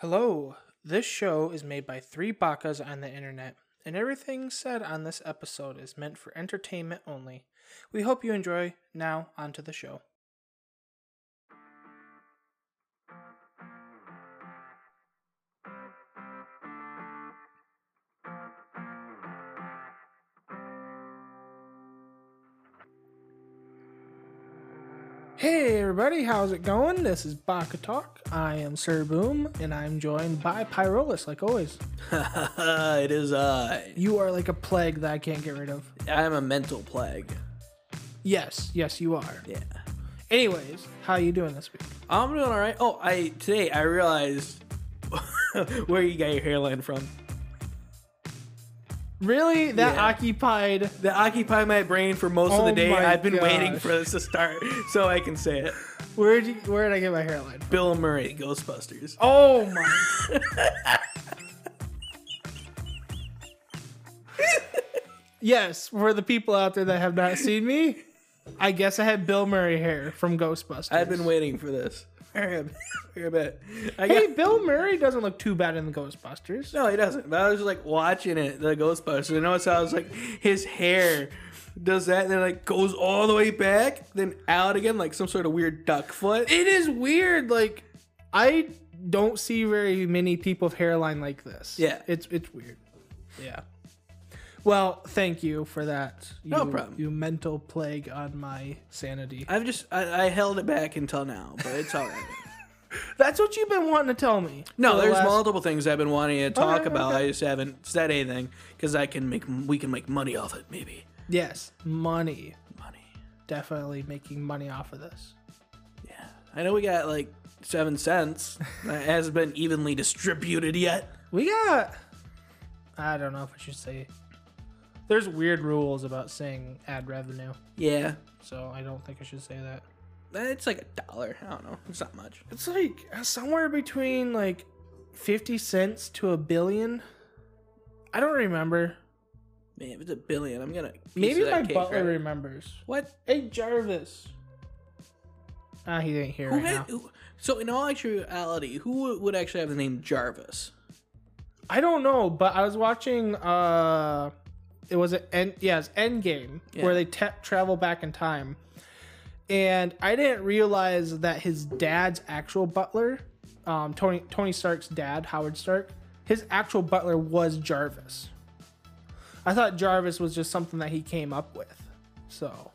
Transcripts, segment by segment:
Hello. This show is made by three bakas on the internet, and everything said on this episode is meant for entertainment only. We hope you enjoy. Now, on to the show. Hey everybody, how's it going? This is Baka Talk. I am Sir Boom, and I'm joined by Pyrolus, like always. it is I. You are like a plague that I can't get rid of. I'm a mental plague. Yes, yes, you are. Yeah. Anyways, how you doing this week? I'm doing all right. Oh, I today I realized where you got your hairline from. Really? That Yeah. occupied. That occupied my brain for most of Oh the day. my I've been waiting gosh. for this to start so I can say it. Where did you, where did I get my hairline? Bill Murray, Ghostbusters. Oh my. yes, for the people out there that have not seen me, I guess I had Bill Murray hair from Ghostbusters. I've been waiting for this. Bit. I Hey, got, Bill Murray doesn't look too bad in the Ghostbusters. no, he doesn't. But I was just like watching it, the Ghostbusters. And notice how I was like, his hair does that, and then like goes all the way back, then out again, like some sort of weird duck foot. It is weird. Like, I don't see very many people with hairline like this. Yeah. it's it's weird. Yeah. Well, thank you for that. You, No problem. You mental plague on my sanity. I've just I, I held it back until now, but it's all right. That's what you've been wanting to tell me. No, the there's last- multiple things I've been wanting to talk Okay, about. okay. I just haven't said anything because I can make we can make money off it. Maybe Yes, money. money. Definitely making money off of this. Yeah, I know we got like seven cents. that hasn't been evenly distributed yet. We got. I don't know if I should say. There's weird rules about saying ad revenue, Yeah, so I don't think I should say that. it's like a dollar. I don't know. It's not much. It's like somewhere between like 50 cents to a billion. I don't remember. Man, if it's a billion, I'm gonna. Maybe my butler right- remembers. What? Hey, Jarvis. Ah, he ain't here Who right had, now. who, so in all actuality, who would actually have the name Jarvis? I don't know, but I was watching. uh It was an end. Yeah, it's Endgame Yeah. where they te- travel back in time, and I didn't realize that his dad's actual butler, um, Tony Tony Stark's dad, Howard Stark, his actual butler was Jarvis. I thought Jarvis was just something that he came up with, so.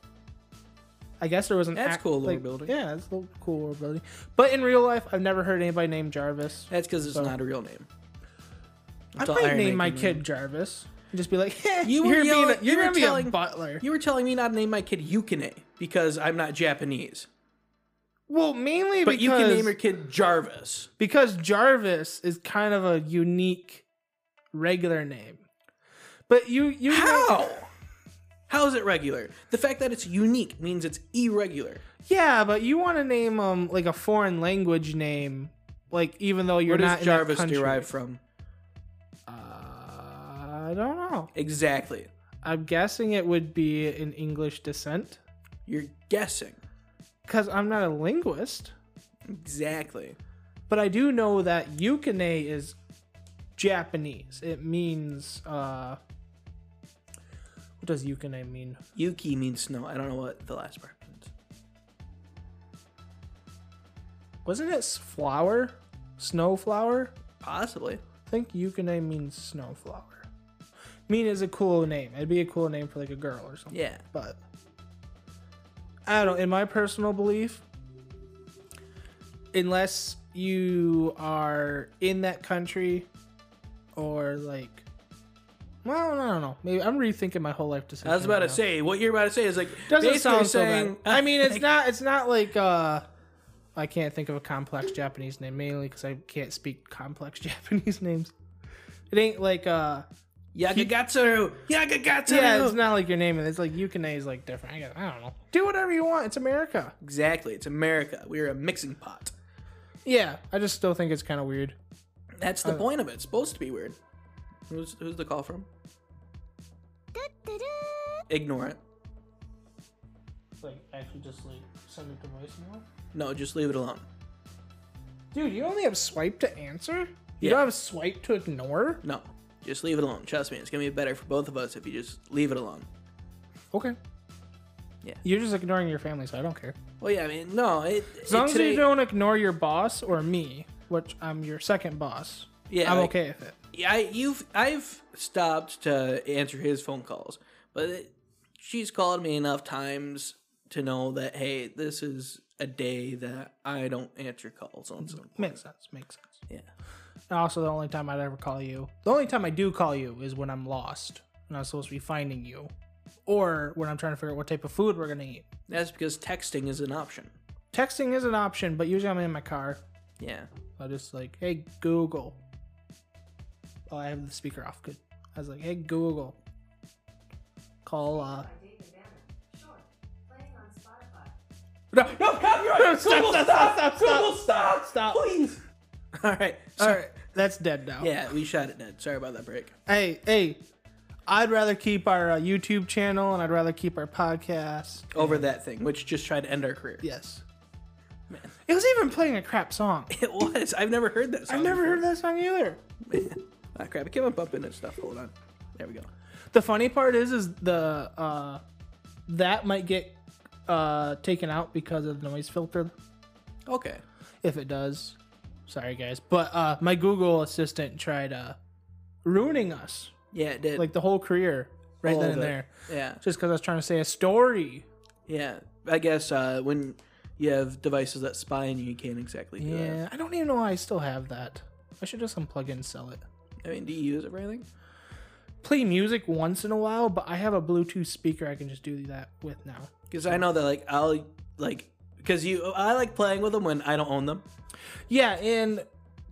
I guess there was an That's act- cool lore like- building. Yeah, it's a little cool world building. But in real life, I've never heard anybody named Jarvis. That's because it's So- not a real name. I Until might Iron name my kid. Jarvis. And just be like, eh, You you were are being yelling- a, you you're were gonna be telling- a butler. You were telling me not to name my kid Yukine because I'm not Japanese. well, mainly But because you can name your kid Jarvis. because Jarvis is kind of a unique regular name. But you you How? How is it regular? The fact that it's unique means it's irregular. yeah, but you want to name um like a foreign language name, like even though you're Where not does in that Jarvis country. derive from? I don't know. Exactly. I'm guessing it would be an English descent You're guessing. because I'm not a linguist. Exactly. But I do know that yukine is Japanese. It means uh what does yukine mean? Yuki means snow. I don't know what the last part means. Wasn't it flower? Snow flower? Possibly. I think yukine means snow flower. Mean is a cool name. It'd be a cool name for like a girl or something. Yeah. But I don't know, in my personal belief, unless you are in that country or like well, I don't know. Maybe I'm rethinking my whole life decision. I was about right to now. say what you're about to say is like Doesn't sound so saying. bad. I mean, it's not. It's not like. uh I can't think of a complex Japanese name mainly because I can't speak complex Japanese names. It ain't like. uh Yagagatsu. Yagagatsu. Yeah, it's not like your name. It's like Yukine is like different. I, guess, I don't know. Do whatever you want. It's America. Exactly. It's America. We're a mixing pot. Yeah, I just still think it's kind of weird. That's the uh, point of it. It's supposed to be weird. Who's who's the call from? Ignore it. Like actually just like send it to voicemail. No, just leave it alone. Dude, you only have swipe to answer? You Yeah. don't have swipe to ignore? No, just leave it alone. Trust me, it's gonna be better for both of us if you just leave it alone. Okay. Yeah. You're just ignoring your family, so I don't care. Well, yeah, I mean, no, it, As long it, as you don't ignore your boss or me, which I'm your second boss, Yeah, I'm like- okay with it. Yeah, I, you've I've stopped to answer his phone calls, but it, she's called me enough times to know that hey, this is a day that I don't answer calls on. Makes sense. Makes sense. yeah, And also, the only time I'd ever call you, the only time I do call you is when I'm lost and I'm supposed to be finding you, or when I'm trying to figure out what type of food we're gonna eat. that's because texting is an option. Texting is an option, but usually I'm in my car. Yeah, I just like, hey Google. Oh, I have the speaker off. Good. I was like, hey Google. Call. uh David Banner. Sure. Playing on Spotify. No, no, copyright! Stop, Google, stop, stop, stop, Google, stop, stop. please. All right, All right, that's dead now. Yeah, we shot it dead. Sorry about that break. Hey, hey, I'd rather keep our uh, YouTube channel and I'd rather keep our podcast. Over that thing, which just tried to end our career. Yes. Man. It was even playing a crap song. It was. I've never heard that. Song I've never heard that song either. heard. Ah, crap! It came up up in this stuff. Hold on. There we go. The funny part is, is the uh, that might get uh taken out because of the noise filter. Okay. If it does, sorry guys, but uh, my Google Assistant tried uh ruining us, Yeah, it did. like the whole career, right All then and it. there, yeah. just because I was trying to say a story. Yeah, I guess uh, when you have devices that spy on you, you can't exactly do that. Yeah, I don't even know why I still have that. I should just unplug it and sell it. I mean, do you use it for anything? Play music once in a while, but I have a Bluetooth speaker I can just do that with now. Because I know that like I'll like because you I like playing with them when I don't own them. Yeah, and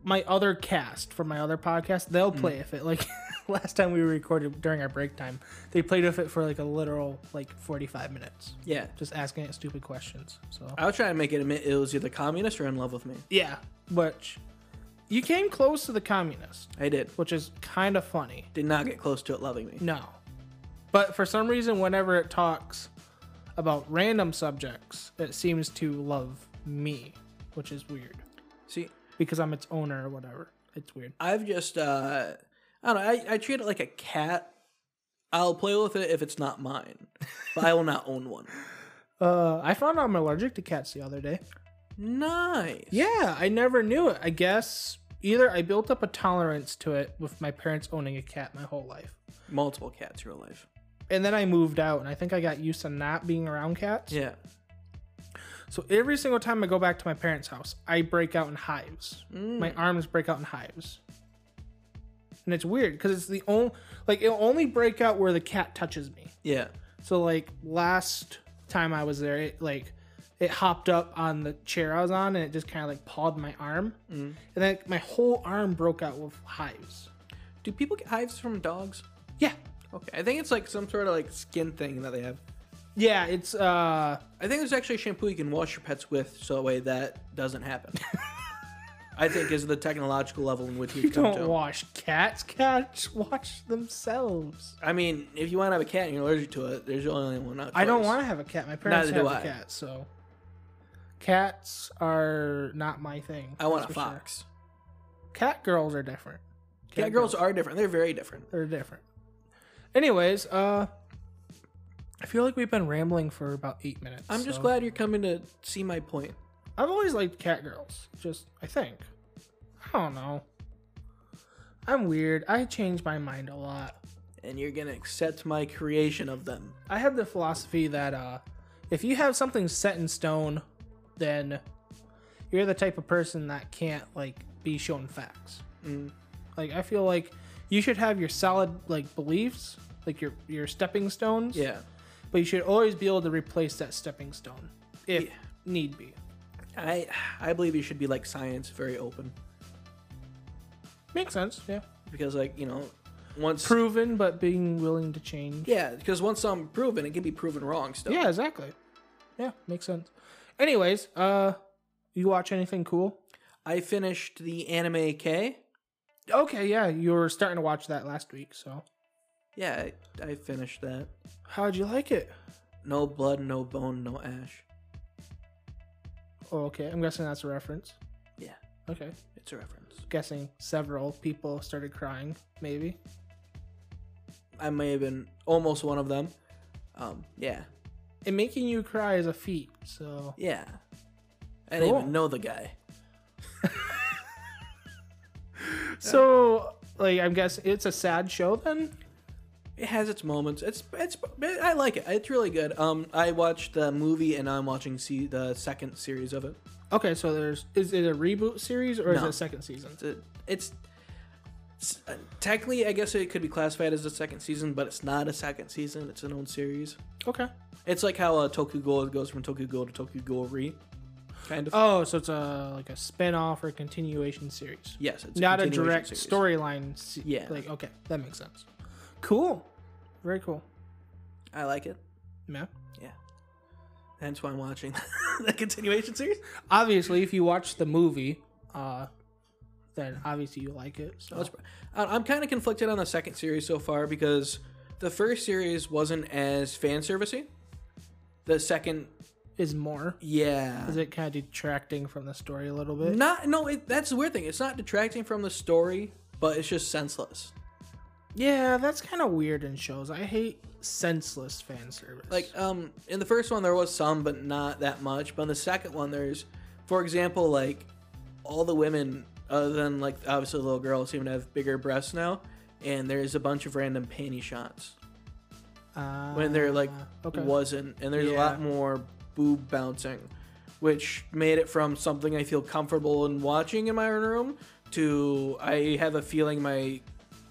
my other cast from my other podcast, they'll mm. play with it. Like last time we recorded during our break time, they played with it for like a literal like 45 minutes, Yeah, just asking it stupid questions. So I was trying to make it admit it was either communist or in love with me. yeah, which you came close to the communist, I did. which is kind of funny. Did not get close to it loving me. No. But for some reason, whenever it talks about random subjects, it seems to love me, which is weird because I'm its owner or whatever. It's weird. I've just uh I don't know. I, I treat it like a cat. I'll play with it if it's not mine, but I will not own one. Uh, I found out I'm allergic to cats the other day. Nice. Yeah, I never knew it. I guess either I built up a tolerance to it with my parents owning a cat my whole life. Multiple cats your life. And then I moved out and I think I got used to not being around cats. Yeah. So every single time I go back to my parents' house, I break out in hives. Mm. My arms break out in hives. And it's weird because it's the only like it'll only break out where the cat touches me. Yeah. So like last time I was there, it like it hopped up on the chair I was on and it just kind of like pawed my arm, Mm. and then my whole arm broke out with hives. Do people get hives from dogs? Yeah, Okay, I think it's like some sort of like skin thing that they have. Yeah, it's uh I think there's actually shampoo you can wash your pets with, so that way that doesn't happen. I think is the technological level in which you we've come don't to. wash cats. Cats wash themselves. I mean, if you want to have a cat and you're allergic to it, there's only one out. I don't want to have a cat. My parents Neither do have a I. cat, so cats are not my thing. I want a for sure. fox. Cat girls are different. Cat girls are different. They're very different. They're different. Anyways, uh I feel like we've been rambling for about eight minutes. I'm just so- glad you're coming to see my point. I've always liked cat girls. Just I think. I don't know. I'm weird. I change my mind a lot. And you're gonna accept my creation of them. I have the philosophy that uh if you have something set in stone, then you're the type of person that can't like be shown facts. Mm. Like I feel like you should have your solid like beliefs, like your your stepping stones. Yeah. But you should always be able to replace that stepping stone if Yeah. need be. I I believe you should be like science, very open. Makes sense, yeah. Because like, you know, once Proven but being willing to change. Yeah, because once something proven, it can be proven wrong still. Yeah, exactly. Yeah, makes sense. Anyways, uh you watch anything cool? I finished the anime K. Okay, yeah, you were starting to watch that last week, so Yeah, I, I finished that. how'd you like it? No blood, no bone, no ash. Oh, okay. I'm guessing that's a reference. Yeah. Okay. It's a reference. Guessing several people started crying. Maybe. I may have been almost one of them. Um, yeah, And making you cry is a feat. So yeah. I didn't Cool. even know the guy. so like I'm guessing it's a sad show then. It has its moments. It's it's I like it. It's really good. Um, I watched the movie and now I'm watching see the second series of it. Okay, so there's is it a reboot series or is No. it a second season? It's it's, it's uh, technically I guess it could be classified as a second season, but it's not a second season. It's an own series. Okay. It's like how uh, Tokyo Ghoul goes from Tokyo Ghoul to Tokyo Ghoul Re, kind of. Oh, so it's a like a spin-off or continuation series. yes, it's Not a continuation direct series. storyline. se- Yeah. Like okay, that makes sense. Cool. Very cool. I like it. Yeah. Yeah, hence why I'm watching the continuation series. Obviously, if you watch the movie, uh, then obviously you like it. So I'm kind of conflicted on the second series so far because the first series wasn't as fan servicey. The second, is more. yeah, Is it kind of detracting from the story a little bit? not no. It, that's the weird thing. It's not detracting from the story, but it's just senseless. Yeah, that's kind of weird in shows. I hate senseless fan service. Like um, in the first one there was some, but not that much. But in the second one, there's, for example, like all the women other than like obviously the little girls seem to have bigger breasts now, and there's a bunch of random panty shots. uh, when there like okay. wasn't and there's a lot more boob bouncing which made it from something i feel comfortable in watching in my own room to i have a feeling my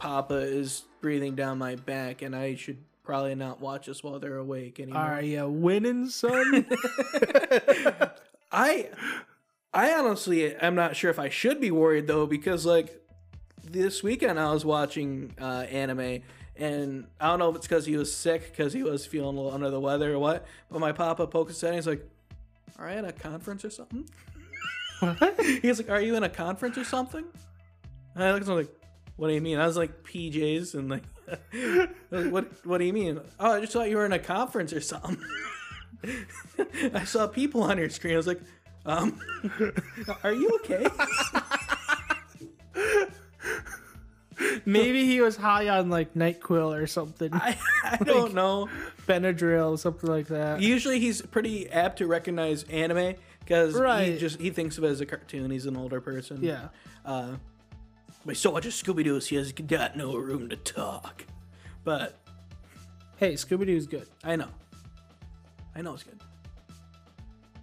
papa is breathing down my back and i should probably not watch this while they're awake anymore. Are you winning, son? i i honestly i'm not sure if i should be worried though because like this weekend i was watching uh, anime and i don't know if it's because he was sick because he was feeling a little under the weather or what but my papa poked his head and he's like are you at a conference or something? He's like are you in a conference or something? And i looked at him like what do you mean i was like pjs and like, like, what what do you mean oh i just thought you were in a conference or something I saw people on your screen. I was like, um, are you okay? Maybe he was high on like Nyquil or something, I, I don't know. Benadryl, something like that. Usually he's pretty apt to recognize anime because right. he just he thinks of it as a cartoon. He's an older person. yeah. Uh, but so much of Scooby Doo, he has got no room to talk. But Hey, Scooby Doo's good. I know, I know it's good.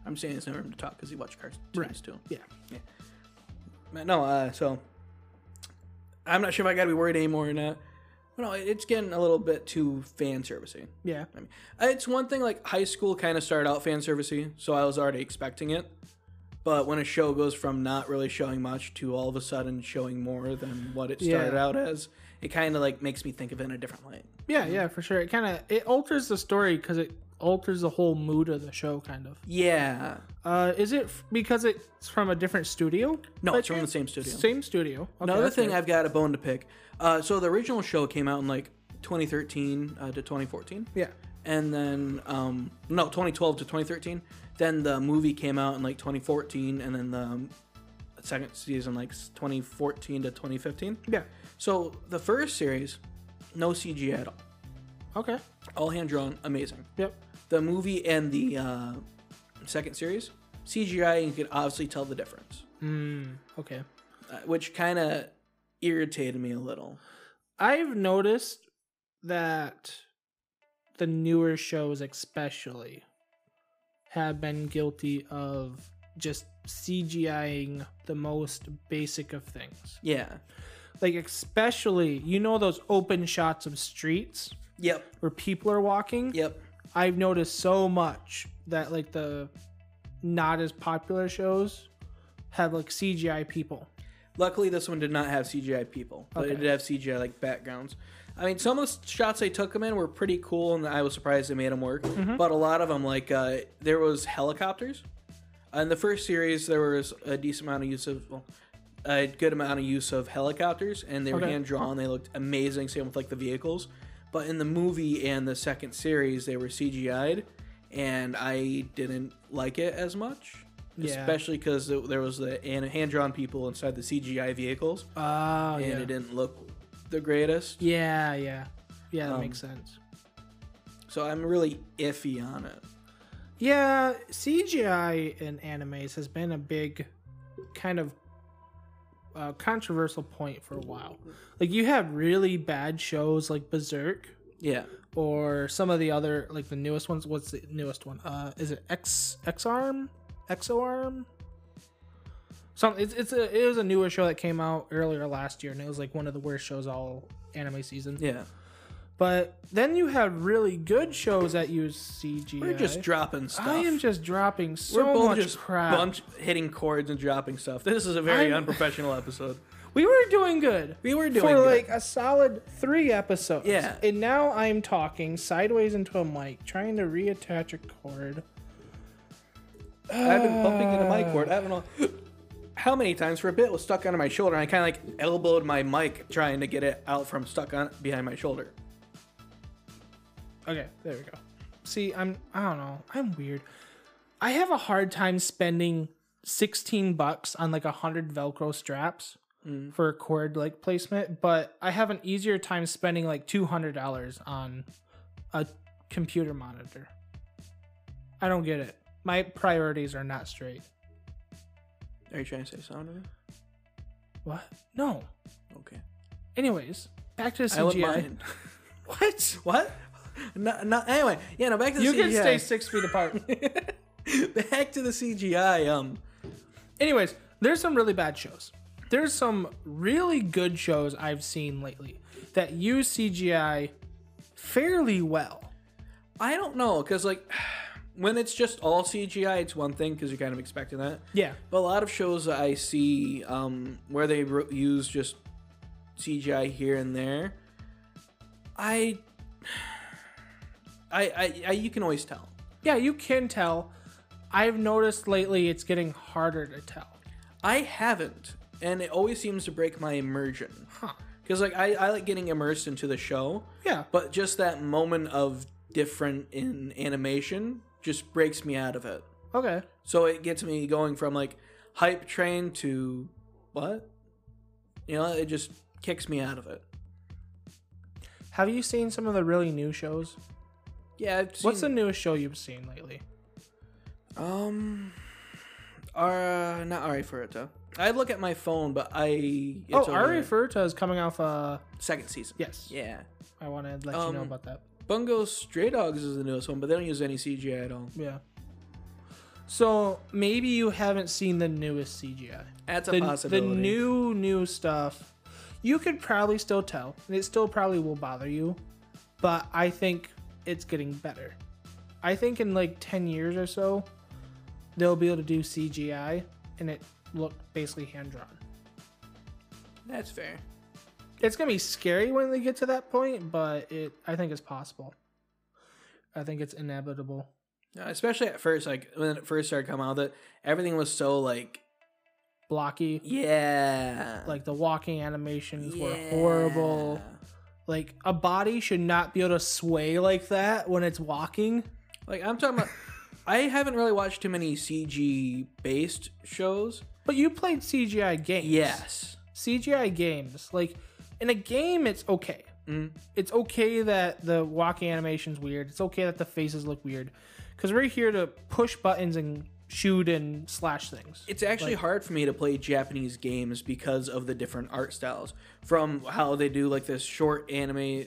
I'm saying it's no room to talk because he watched cartoons Right. too. Yeah. But no, uh, so I'm not sure if I got to be worried anymore or not. But no, it's getting a little bit too fan servicey. Yeah. I mean, it's one thing like high school kind of started out fan servicey, so I was already expecting it. But when a show goes from not really showing much to all of a sudden showing more than what it started Yeah. out as, it kind of like makes me think of it in a different light. Yeah, yeah, for sure. It kind of it alters the story because it alters the whole mood of the show, kind of. Yeah. Uh, is it f- because it's from a different studio? No, it's from the same studio. Same studio. Okay, Another thing. I've got a bone to pick. Uh, so the original show came out in like 2013 uh, to 2014. yeah. and then um no 2012 to 2013 then the movie came out in like 2014 and then the second season like 2014 to 2015 Yeah. so the first series no cgi at all Okay. all hand drawn amazing Yep. the movie and the uh, second series cgi you could obviously tell the difference Mm, okay. uh, which kind of irritated me a little I've noticed that the newer shows, especially, have been guilty of just CGIing the most basic of things. yeah Like, especially, you know, those open shots of streets yep where people are walking? yep I've noticed so much that, like, the not as popular shows have, like, CGI people. Luckily, this one did not have CGI people, but it did have CGI like backgrounds. I mean, some of the shots they took them in were pretty cool, and I was surprised they made them work. Mm-hmm. But a lot of them, like uh, there was helicopters. In the first series, there was a decent amount of use of, well, a good amount of use of helicopters, and they were Okay. hand drawn. They looked amazing. Same with like the vehicles. But in the movie and the second series, they were CGI'd, and I didn't like it as much. Yeah. especially because there was the hand drawn people inside the CGI vehicles, Oh, and yeah. it didn't look the greatest. yeah, yeah, yeah. That Um, makes sense. So I'm really iffy on it. Yeah, CGI in animes has been a big kind of uh, controversial point for a while. Like you have really bad shows like Berserk Yeah, or some of the other like the newest ones. What's the newest one? Uh, is it X X Arm? Exo Arm? Some it's it's a it was a newer show that came out earlier last year and it was like one of the worst shows all anime season. yeah. But then you had really good shows that use CGI. We're just dropping stuff. I am just dropping so We're both much just crap. bunch hitting chords and dropping stuff. This is a very I'm- unprofessional episode. We were doing good. We were doing for good. like a solid three episodes. Yeah. And now I'm talking sideways into a mic, trying to reattach a cord. I've been bumping into my cord. I don't know how many times for a bit was stuck under my shoulder. And I kind of like elbowed my mic trying to get it out from stuck on behind my shoulder. Okay, there we go. See, I'm I don't know. I'm weird. I have a hard time spending 16 bucks on like a 100 velcro straps mm. for a cord like placement, but I have an easier time spending like $200 on a computer monitor. I don't get it. My priorities are not straight. Are you trying to say something? What? No. Okay. Anyways, back to the I wouldn't CGI. mind. What? What? No, no, anyway, yeah, no, back to the You CGI. You can stay six feet apart. back to the CGI. Um, Anyways, there's some really bad shows. There's some really good shows I've seen lately that use CGI fairly well. I don't know, cause like when it's just all CGI, it's one thing because you're kind of expecting that. Yeah. But a lot of shows that I see um, where they ro- use just CGI here and there, I, I, I, I, you can always tell. Yeah, you can tell. I've noticed lately it's getting harder to tell. I haven't, and it always seems to break my immersion. Huh. Because like I, I like getting immersed into the show, Yeah. but just that moment of different in animation just breaks me out of it. Okay. So it gets me going from like hype train to what? You know, it just kicks me out of it. Have you seen some of the really new shows? Yeah, I've What's the newest show you've seen lately? um uh not Arifureta. I look at my phone, but I oh, Ari. Furta is coming off. Uh, second season. yes. Yeah. I want to let you know Um, about that. Bungo Stray Dogs is the newest one, but they don't use any CGI at all. Yeah. So maybe you haven't seen the newest CGI. That's a the, possibility. the new new stuff you could probably still tell and it still probably will bother you but i think it's getting better i think in like 10 years or so they'll be able to do cgi and it look basically hand drawn That's fair. It's gonna be scary when they get to that point but it i think it's possible i think it's inevitable Yeah, especially at first, like when it first started coming out, that everything was so like, blocky yeah, like the walking animations were horrible like a body should not be able to sway like that when it's walking Like I'm talking about, I haven't really watched too many CG based shows. But you played CGI games. Yes. CGI games. Like in a game it's okay. Mhm. It's okay that the walking animation's weird. It's okay that the faces look weird. Cuz we're here to push buttons and shoot and slash things. It's actually hard for me to play Japanese games because of the different art styles. From how they do like this short anime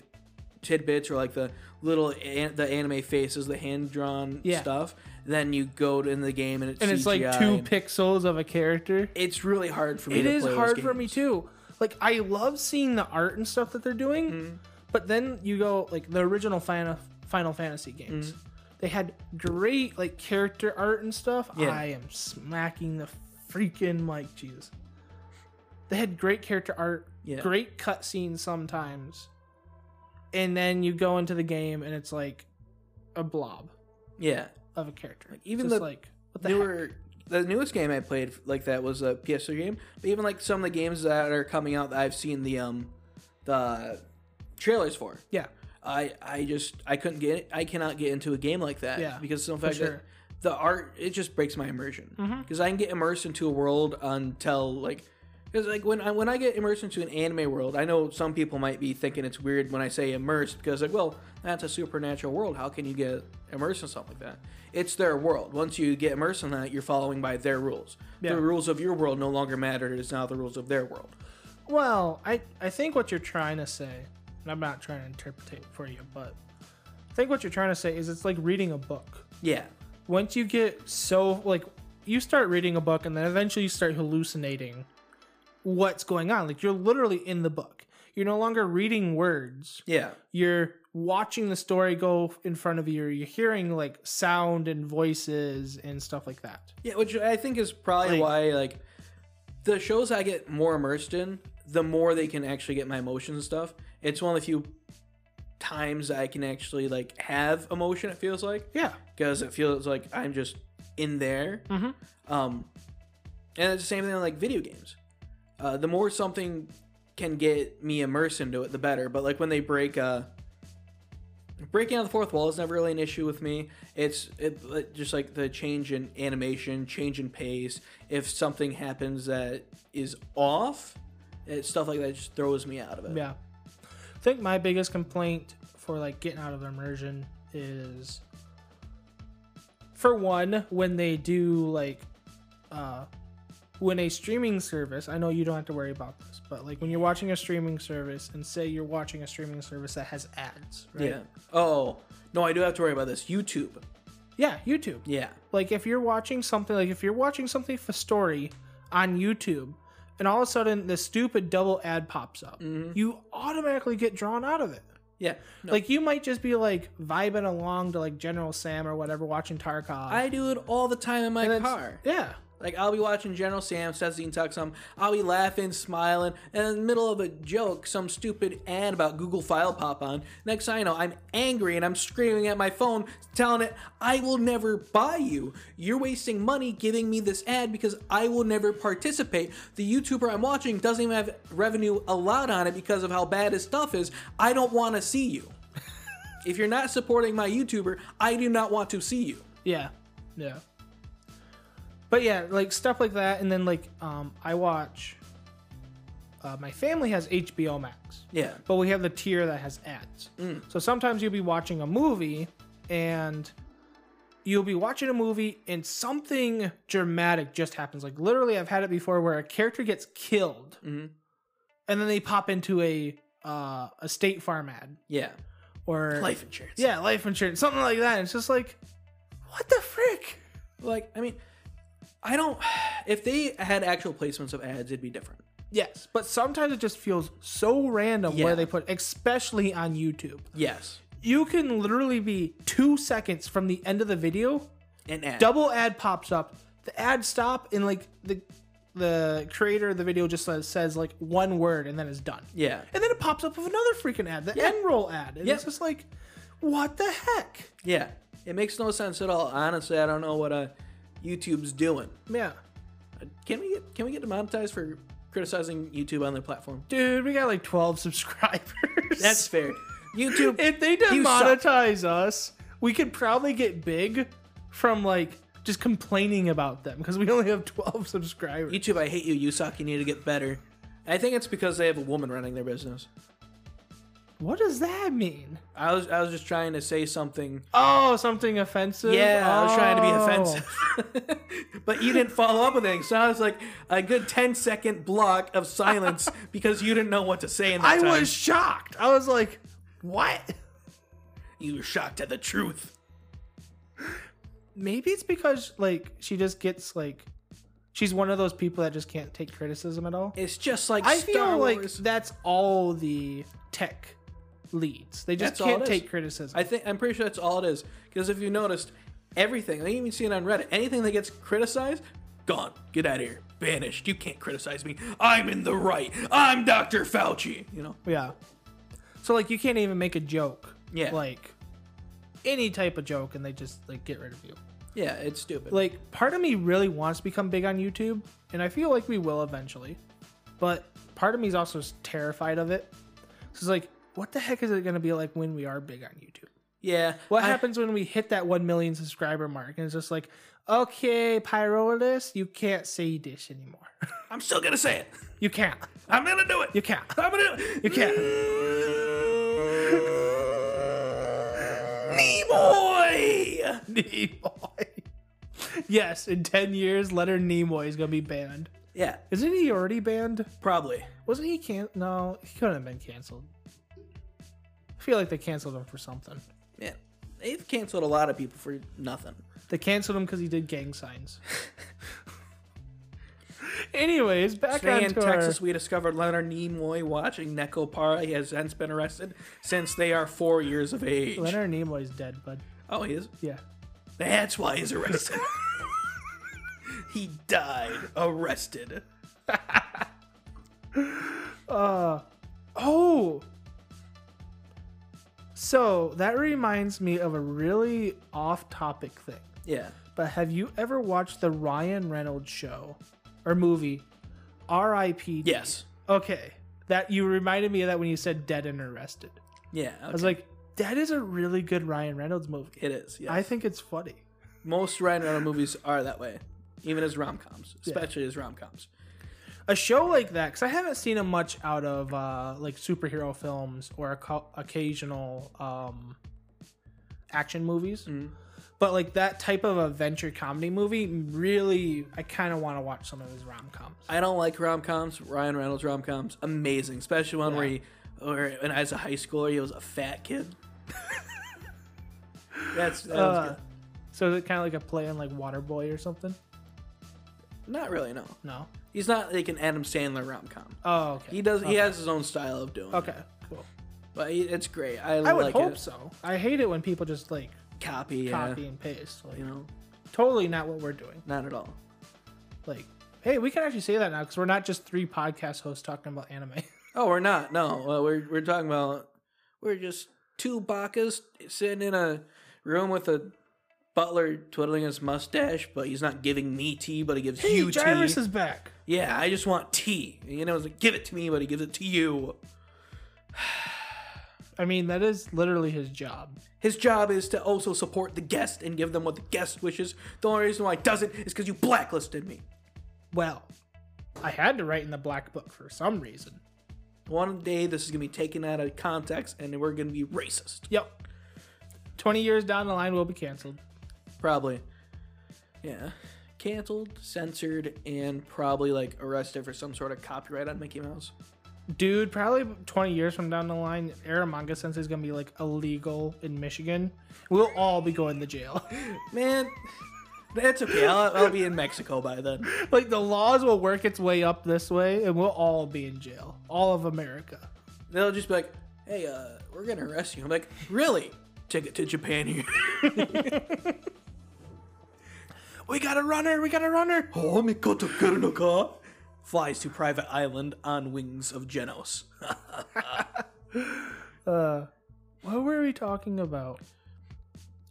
tidbits or like the little an- the anime faces, the hand drawn Yeah. stuff. Then you go to, in the game and it's and it's like two pixels of a character. It's really hard for me. It to is hard for me too. Like I love seeing the art and stuff that they're doing, Mm-hmm. but then you go like the original Final Final Fantasy games. They had great like character art and stuff. Yeah. I am smacking the freaking mic, Jesus. They had great character art, Yeah. great cutscenes sometimes, and then you go into the game and it's like a blob Yeah. of a character. Like, even Just the like what the heck? newer the newest game I played like that was a PS3 game. But even like some of the games that are coming out that I've seen the um the trailers for. Yeah, I I just I couldn't get I cannot get into a game like that. Yeah, because of the fact sure. that the art it just breaks my immersion Mm-hmm. because I can get immersed into a world until like because like when I when I get immersed into an anime world, I know some people might be thinking it's weird when I say immersed because like well that's a supernatural world. How can you get immersed in something like that? It's their world. Once you get immersed in that, you're following by their rules. Yeah. The rules of your world no longer matter. It is now the rules of their world. Well, I I think what you're trying to say, and I'm not trying to interpret it for you, but I think what you're trying to say is it's like reading a book. Yeah. Once you get so like you start reading a book and then eventually you start hallucinating what's going on. Like you're literally in the book. You're no longer reading words. Yeah. You're watching the story go in front of you. You're hearing like sound and voices and stuff like that. Yeah, which I think is probably Like- why like the shows I get more immersed in, the more they can actually get my emotions and stuff. It's one of the few times I can actually like have emotion. It feels like Yeah. because it feels like I'm just in there. Mhm. Um, and it's the same thing like video games. Uh, the more something can get me immersed into it, the better. But like when they break, uh, breaking out the fourth wall is never really an issue with me. It's it, just like the change in animation, change in pace. If something happens that is off, it, stuff like that just throws me out of it. Yeah. I think my biggest complaint for like getting out of immersion is for one, when they do like uh when a streaming service, I know you don't have to worry about this, but like when you're watching a streaming service and say you're watching a streaming service that has ads, right? Yeah. Oh no, I do have to worry about this. YouTube. Yeah, YouTube. Yeah. Like if you're watching something like if you're watching something for story on YouTube and all of a sudden the stupid double ad pops up, mm-hmm. you automatically get drawn out of it. Yeah. No, Like you might just be like vibing along to like General Sam or whatever, watching Tarkov. I do it all the time in my car. Yeah. Like I'll be watching General Sam, Seth Zine talk some. I'll be laughing, smiling, and in the middle of a joke, some stupid ad about Google Fi pop on. Next thing I know, I'm angry and I'm screaming at my phone, telling it, "I will never buy you. You're wasting money giving me this ad because I will never participate. The YouTuber I'm watching doesn't even have revenue allowed on it because of how bad his stuff is. I don't want to see you. if you're not supporting my YouTuber, I do not want to see you." Yeah. Yeah. But yeah, like stuff like that, and then like um, I watch. Uh, my family has HBO Max. Yeah. but we have the tier that has ads. So sometimes you'll be watching a movie and you'll be watching a movie and something dramatic just happens. Like literally, I've had it before where a character gets killed Mhm. and then they pop into a uh, a State Farm ad Yeah. or Life insurance. yeah, life insurance, something like that. It's just like, what the frick? Like, I mean, I don't. If they had actual placements of ads, it'd be different. Yes, but sometimes it just feels so random Yeah. where they put, especially on YouTube. Yes. You can literally be two seconds from the end of the video An ad. double ad pops up the ad stop and like the the creator of the video just says, says like one word and then it's done Yeah. and then it pops up with another freaking ad the end roll ad and Yeah. it's just like what the heck Yeah. It makes no sense at all. Honestly, I don't know what uh, YouTube's doing. yeah Can we get can we get demonetized for criticizing YouTube on their platform? dude we got like 12 subscribers That's fair. YouTube. if they demonetize us we could probably get big from like just complaining about them because we only have 12 subscribers YouTube, I hate you. You suck. You need to get better. I think it's because they have a woman running their business. What does that mean I was I was just trying to say something. oh something offensive Yeah, I was trying to be Oh. offensive. but you didn't follow up with anything. So I was like a good 10 second block of silence because you didn't know what to say in that I time. was shocked. I was like, "What?" You were shocked at the truth. Maybe it's because like she just gets like she's one of those people that just can't take criticism at all. It's just like I Star feel like that's all the tech leads. They just That's can't take criticism. I think I'm pretty sure that's all it is. Because if you noticed, everything I even see it on Reddit. Anything that gets criticized, gone. Get out of here. Banished. You can't criticize me. I'm in the right. I'm Dr. Fauci. You know. yeah. So like you can't even make a joke. Yeah. Like any type of joke and they just like get rid of you. Yeah, it's stupid. Like part of me really wants to become big on YouTube and I feel like we will eventually. But part of me is also terrified of it. So it's like what the heck is it going to be like when we are big on YouTube? Yeah. What I- happens when we hit that 1 million subscriber mark? And it's just like, okay, Pyrolis, you can't say this anymore. I'm still gonna say it. you can't. I'm gonna do it. You can't. I'm gonna do it. You can't. Nimoy. Nimoy. yes, in 10 years, Leonard Nimoy is going to be banned. Yeah, Isn't he already banned? probably. Wasn't he can't? No, he couldn't have been canceled. I feel like they canceled him for something. Yeah, they've canceled a lot of people for nothing. They canceled him because he did gang signs. Anyways, back Today on in Texas, we discovered Leonard Nimoy watching Neko Para. He has since been arrested since they are four years of age. Leonard Nimoy's dead, bud. Oh, he is. Yeah. That's why he's arrested. he died arrested. Uh oh. So that reminds me of a really off-topic thing. Yeah. But have you ever watched the Ryan Reynolds show or movie R.I.P. Yes. Okay. That you reminded me of that when you said Dead and Arrested. Yeah. I was like, that is a really good Ryan Reynolds movie. it is. Yes. I think it's funny. most Ryan Reynolds movies are that way, even as rom coms, especially as rom coms. A show like that, because I haven't seen him much out of uh, like superhero films or oco- occasional um, action movies. But like that type of adventure comedy movie, really, I kind of want to watch some of his rom coms. I don't like rom coms. Ryan Reynolds rom coms, amazing, especially one where he, or when as a high schooler, he was a fat kid. That's that was Uh, good. so is it kind of like a play on like Waterboy or something? Not really. No, No. he's not like an Adam Sandler rom com. Oh, okay. He does. He Okay. has his own style of doing. Okay, it. cool. but he, it's great. I, I would like hope it. so. I hate it when people just like Copy, yeah. copy and paste. Like, You know, totally not what we're doing. not at all. Like, hey, we can actually say that now because we're not just three podcast hosts talking about anime. Oh, we're not. No, uh, we're we're talking about we're just two bakas sitting in a room with a butler twiddling his mustache, but he's not giving me tea, but he gives hey, you Jarvis tea. is back. Yeah, I just want tea. You know, like, give it to me, but he gives it to you. I mean, that is literally his job. His job is to also support the guest and give them what the guest wishes. The only reason why he doesn't is because you blacklisted me. Well, I had to write in the black book for some reason. One day this is gonna be taken out of context, and we're gonna be racist. Yep. 20 years down the line, we'll be canceled. Probably. Yeah. Canceled, censored, and probably like arrested for some sort of copyright on Mickey Mouse. Dude, probably 20 years from down the line, Eromanga Sensei is going to be like illegal in Michigan. We'll all be going to jail. Man, that's okay. I'll, I'll be in Mexico by then. like the laws will work its way up this way and we'll all be in jail. All of America. They'll just be like, "Hey, uh, we're gonna arrest you." I'm like, "Really? Take it to Japan here." We got a runner. We got a runner. oh, mikoto kurunoka. Flies to private island on wings of Genos. Uh, what were we talking about?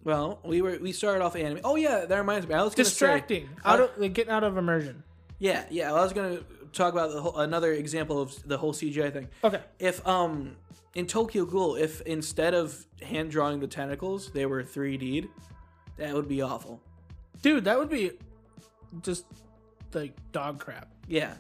well, we were we started off anime. Oh yeah, that reminds me. I was gonna say- Distracting. out of like, getting out of immersion. Yeah, yeah. I was gonna talk about the whole, another example of the whole CGI thing. Okay. If um in Tokyo Ghoul, if instead of hand drawing the tentacles, they were 3D'd, that would be awful. Dude, that would be just like dog crap. Yeah.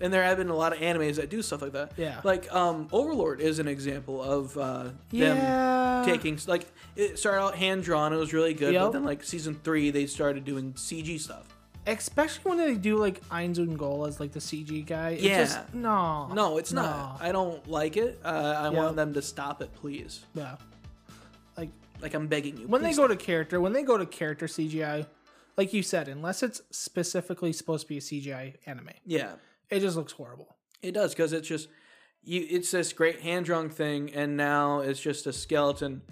And there have been a lot of animes that do stuff like that. Yeah. Like um Overlord is an example of uh them Yeah. taking like it started out hand drawn, it was really good, but Yep. then like season three they started doing CG stuff. Especially when they do like Ainz Ooal Gown as like the CG guy. It's Yeah. Just, no. No, it's no. not. I don't like it. Uh, I Yeah. want them to stop it, please. Yeah. Like Like I'm begging you. when they please go to character, when they go to character CGI, like you said, unless it's specifically supposed to be a CGI anime, Yeah, it just looks horrible. it does because it's just you. It's this great hand drawn thing, and now it's just a skeleton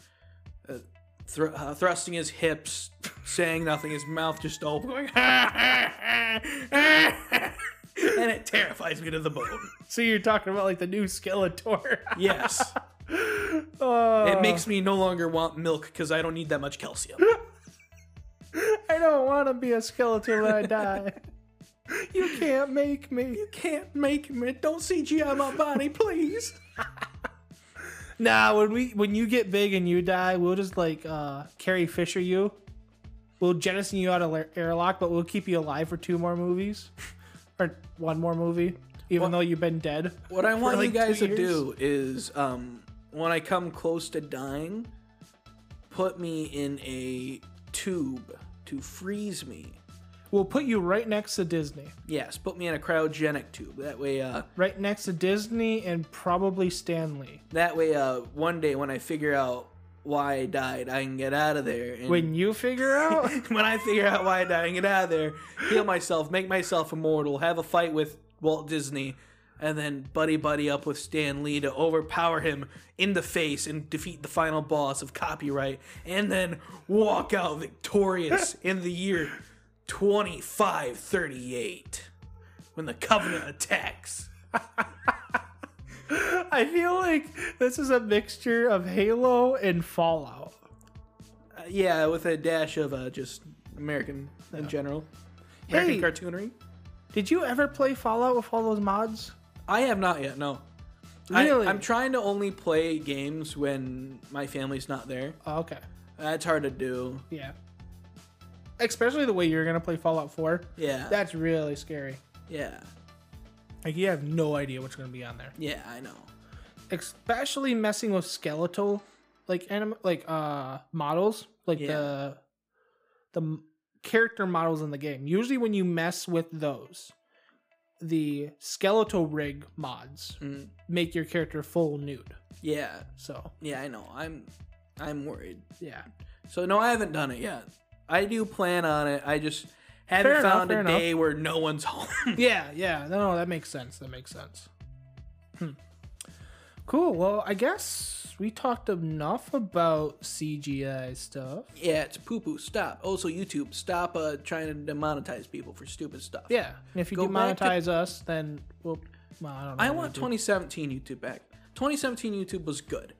uh, thr- uh, thrusting his hips, saying nothing, his mouth just open, going, and it terrifies me to the bone. So you're talking about like the new Skeletor. Yes, Uh, it makes me no longer want milk because I don't need that much calcium. I don't want to be a skeleton when I die. you can't make me. You can't make me. Don't CGI my body, please. Nah, when we when you get big and you die, we'll just like uh Carrie Fisher you. We'll jettison you out of airlock, but we'll keep you alive for two more movies, or one more movie, even Well- though you've been dead. What I for, want like, you guys to do is, um, when I come close to dying, put me in a tube to freeze me. We'll put you right next to Disney, Yes, put me in a cryogenic tube. That way, uh, right next to Disney and probably Stan Lee. that way, uh, one day when I figure out why I died, I can get out of there. And When you figure out, when I figure out why I died, I can get out of there, heal myself, make myself immortal, have a fight with Walt Disney, and then buddy buddy up with Stan Lee to overpower him in the face and defeat the final boss of copyright, and then walk out victorious in the year 2538 when the Covenant attacks. I feel like this is a mixture of Halo and Fallout. Uh, yeah, with a dash of uh, just American in general. American Hey. cartoonery. Did you ever play Fallout with all those mods? I have not yet. No. Really? I, I'm trying to only play games when my family's not there. Oh, okay. That's hard to do. Yeah. Especially the way you're gonna play Fallout 4. Yeah. That's really scary. yeah. Like you have no idea what's gonna be on there. Yeah, I know. Especially messing with skeletal like anim- like uh models, like Yeah. the the character models in the game. Usually when you mess with those, the skeletal rig mods Mm. make your character full nude. Yeah. So, Yeah, I know. I'm I'm worried. yeah. So no, I haven't done it yet. I do plan on it. I just haven't Fair found fair a enough. day where no one's home. Yeah, yeah. No, no, that makes sense. That makes sense. Hmm. Cool. Well, I guess we talked enough about CGI stuff. yeah, it's poo poo. Stop. Also, YouTube, stop uh, trying to demonetize people for stupid stuff. Yeah. And if you Go back to- demonetize us, then we'll. Well, I don't know. I want do. 2017 YouTube back. 2017 YouTube was good.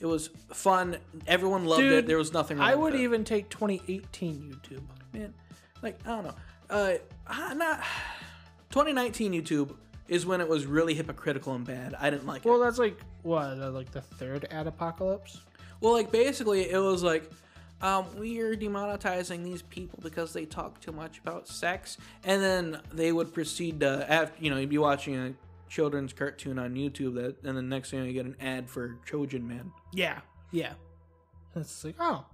It was fun. Everyone loved Dude, it. There was nothing wrong I would even take 2018 YouTube. man. Like I don't know. Uh, not 2019 YouTube is when it was really hypocritical and bad. I didn't like Well, it. Well, that's like what, like the third ad apocalypse. Well, like basically, it was like. Um, we are demonetizing these people because they talk too much about sex, and then they would proceed to, after, you know, you'd be watching a children's cartoon on YouTube, that, and the next thing you get an ad for Trojan Man. Yeah. Yeah. It's like oh,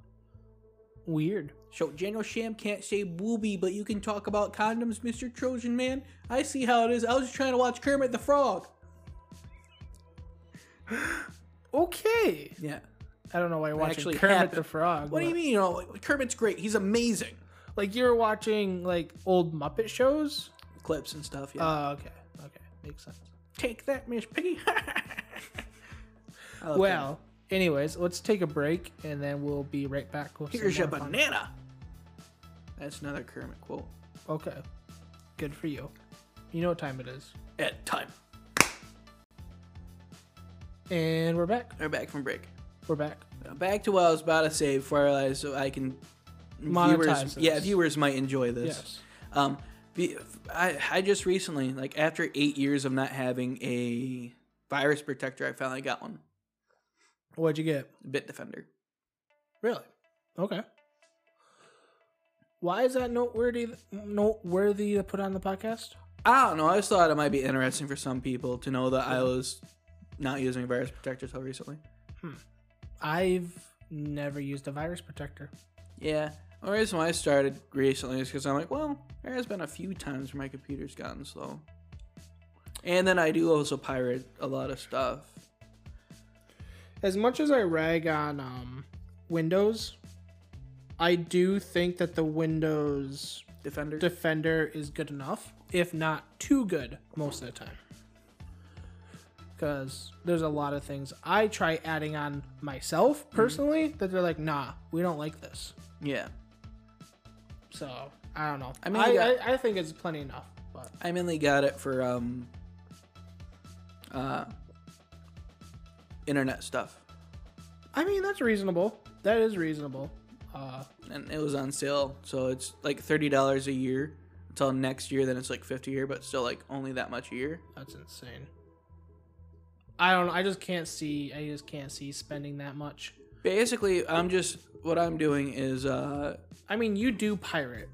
weird. So General Sham can't say booby, but you can talk about condoms, Mr. Trojan Man. I see how it is. I was just trying to watch Kermit the Frog. Okay. Yeah. I don't know why you're watching Actually Kermit happened. the Frog. What do you mean? You know, Kermit's great. He's amazing. Like you're watching like old Muppet shows? Clips and stuff. Yeah. Oh, okay. Okay. Makes sense. Take that, Miss Piggy. Well, anyways, let's take a break and then we'll be right back with here's your fun. banana. That's another Kermit quote. Okay. Good for you. You know what time it is. At time. And we're back. We're back from break. We're back. Back to what I was about to say before I realized so I can. Monetize viewers, this. yeah, viewers might enjoy this. Yes. Um, I, I just recently, like after eight years of not having a virus protector, I finally got one. What'd you get? Bitdefender. Really? Okay. Why is that noteworthy noteworthy to put on the podcast? I don't know. I just thought it might be interesting for some people to know that I was not using virus protector till recently. Hmm. I've never used a virus protector. Yeah. The reason why I started recently is because I'm like, well, there has been a few times where my computer's gotten slow. And then I do also pirate a lot of stuff. As much as I rag on um, Windows, I do think that the Windows Defender. Defender is good enough, if not too good, most of the time. Because there's a lot of things I try adding on myself personally that they're like, nah, we don't like this. yeah. So I don't know. I I mean, mean, you I, I, think it's plenty enough. But I mainly got it for um uh internet stuff. I mean, that's reasonable. That is reasonable. Uh, And it was on sale, so it's like thirty dollars a year until next year, then it's like fifty a year, but still like only that much a year. that's insane. I don't know. I just can't see. I just can't see spending that much. Basically, I'm just what I'm doing is uh, I mean, you do pirate.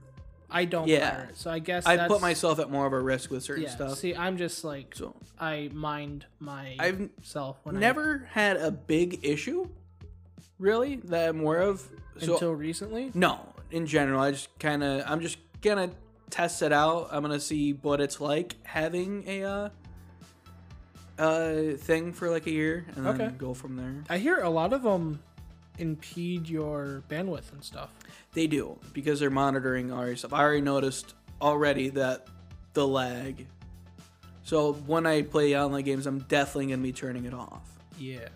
I don't Yeah. pirate, so I guess I put myself at more of a risk with certain yeah. stuff. See, I'm just like So I mind my I've self when never had a big issue, really, that I'm aware of. So until recently. no, in general, I just kind of I'm just gonna test it out. I'm gonna see what it's like having a uh, uh thing for like a year, and then Okay. go from there. I hear a lot of them impede your bandwidth and stuff. They do because they're monitoring our stuff. I already noticed already that the lag. So when I play online games, I'm definitely gonna be turning it off. Yeah.